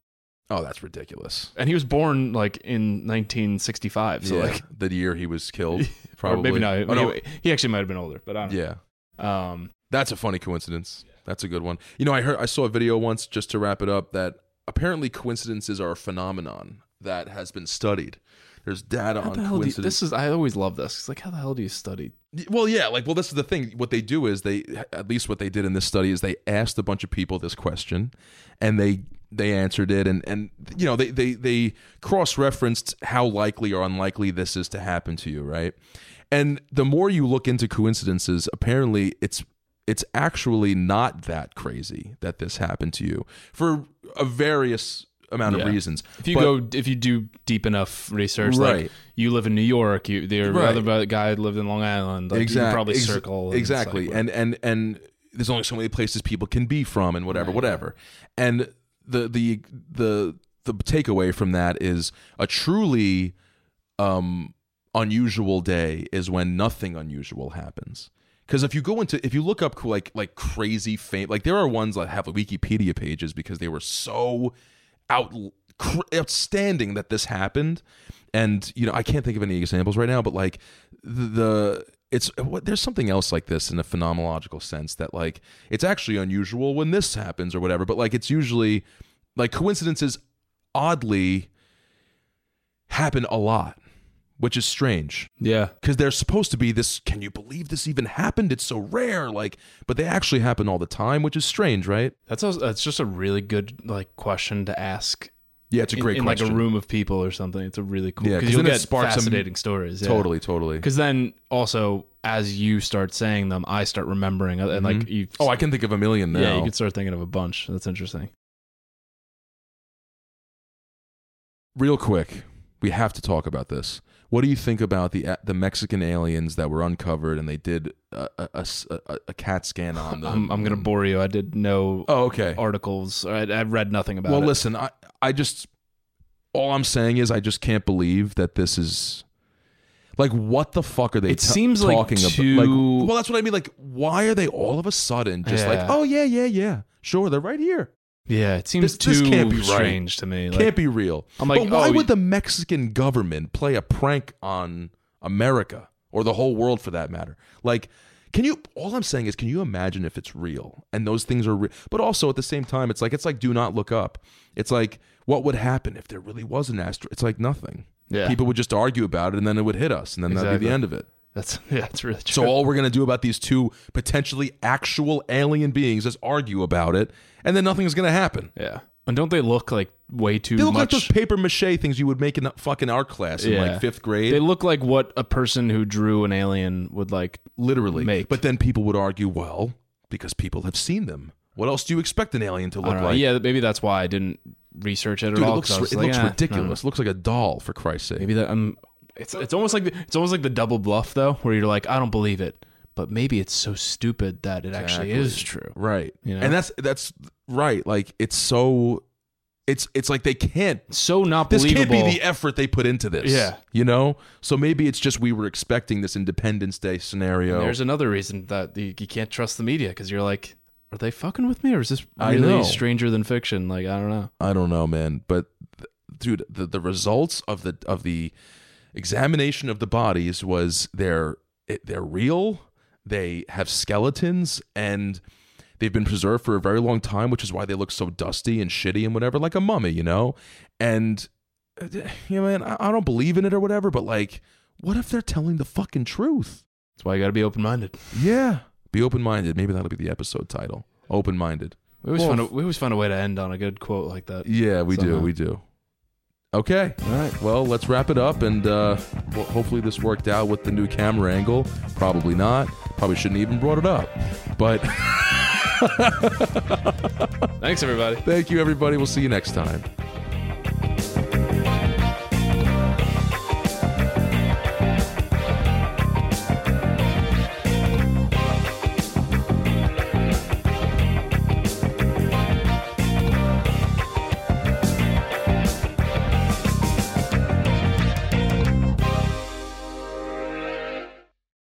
Oh, that's ridiculous. and he was born like in 1965. So like, the year he was killed, or probably. maybe not. Oh, no, he, he actually might have been older, but I don't yeah. Um, that's a funny coincidence. That's a good one. You know, I heard I saw a video once just to wrap it up that apparently coincidences are a phenomenon that has been studied. there's data How on the hell do you, coincidence. this is I always love this. It's like how the hell do you study? Well, yeah, like well, this is the thing. What they do is they, at least what they did in this study is they asked a bunch of people this question, and they they answered it, and and you know they they they cross referenced how likely or unlikely this is to happen to you, right? And the more you look into coincidences, apparently it's it's actually not that crazy that this happened to you for a various amount Yeah. of reasons. If you But- go, if you do deep enough research, Right. like you live in New York, you the Right. other guy lived in Long Island, like you exactly probably ex- circle and exactly like, and and and there's only so many places people can be from and whatever whatever and the the the the takeaway from that is a truly um unusual day is when nothing unusual happens because if you go into if you look up like like crazy fame like there are ones that have wikipedia pages because they were so out outstanding that this happened. And you know i can't think of any examples right now but like the, it's what there's something else like this in a phenomenological sense that like it's actually unusual when this happens or whatever but like it's usually like coincidences oddly happen a lot which is strange yeah, because they're supposed to be this can you believe this even happened it's so rare like but they actually happen all the time which is strange right that's also, that's just a really good like question to ask. yeah it's a great in, question like a room of people or something. It's a really cool Yeah, 'cause because you'll get sparks some- fascinating stories. totally totally Because then also as you start saying them, I start remembering, uh, and like mm-hmm. you. oh i can think of a million now yeah, you can start thinking of a bunch. That's interesting. real quick we have to talk about this what do you think about the uh, the mexican aliens that were uncovered and they did a a cat scan on them? I'm, I'm gonna bore you. I did no oh okay. articles. I, I read nothing about well it. Well, listen i i just all i'm saying is i just can't believe that this is like what the fuck are they It t- seems like talking about? Too- like well that's what i mean. Like why are they all of a sudden just like oh yeah yeah yeah. Sure they're right here Yeah, it seems This- this too can't be right. strange to me. Like, can't be real I'm like, but why oh, would the mexican government play a prank on america or the whole world for that matter like can you all i'm saying is can you imagine if it's real and those things are real but also at the same time it's like it's like do not look up it's like what would happen if there really was an asteroid it's like nothing Yeah. people would just argue about it and then it would hit us and then that'd be the end of it that's yeah, that's really true. so all we're gonna do about these two potentially actual alien beings is argue about it and then nothing's gonna happen yeah, and don't they look like way too they look like much? those paper mache things you would make in a fucking art class in Yeah. like fifth grade they look like what a person who drew an alien would like. literally make. but then people would argue well because people have seen them what else do you expect an alien to look like yeah, maybe that's why I didn't research it at Dude, it all. looks, 'cause I it like, looks "Ah, I don't ridiculous. It looks like a doll, for Christ's sake. Maybe that um, it's it's almost like the, it's almost like the double bluff though, where you're like, I don't believe it, but maybe it's so stupid that it actually is true. Right. You know? And that's that's right. Like it's so it's it's like they can't So not this believable. can't be the effort they put into this. Yeah. You know? So maybe it's just we were expecting this Independence Day scenario. There's another reason that you, you can't trust the media because you're like, are they fucking with me or is this really stranger than fiction? Like I don't know. I don't know, man, but th- dude, the the results of the of the examination of the bodies was they're they're real. They have skeletons and they've been preserved for a very long time, which is why they look so dusty and shitty and whatever, like a mummy, you know. And you know, man, I, don't believe in it or whatever, but like, what if they're telling the fucking truth? That's why you got to be open minded. Yeah, be open minded. Maybe that'll be the episode title. Open minded. We always Well, find a, we always find a way to end on a good quote like that. Yeah, we do. We do. Okay. All right. Well, let's wrap it up, and uh, well, hopefully this worked out with the new camera angle. Probably not. Probably shouldn't even brought it up. But Thanks everybody. thank you, everybody. We'll see you next time.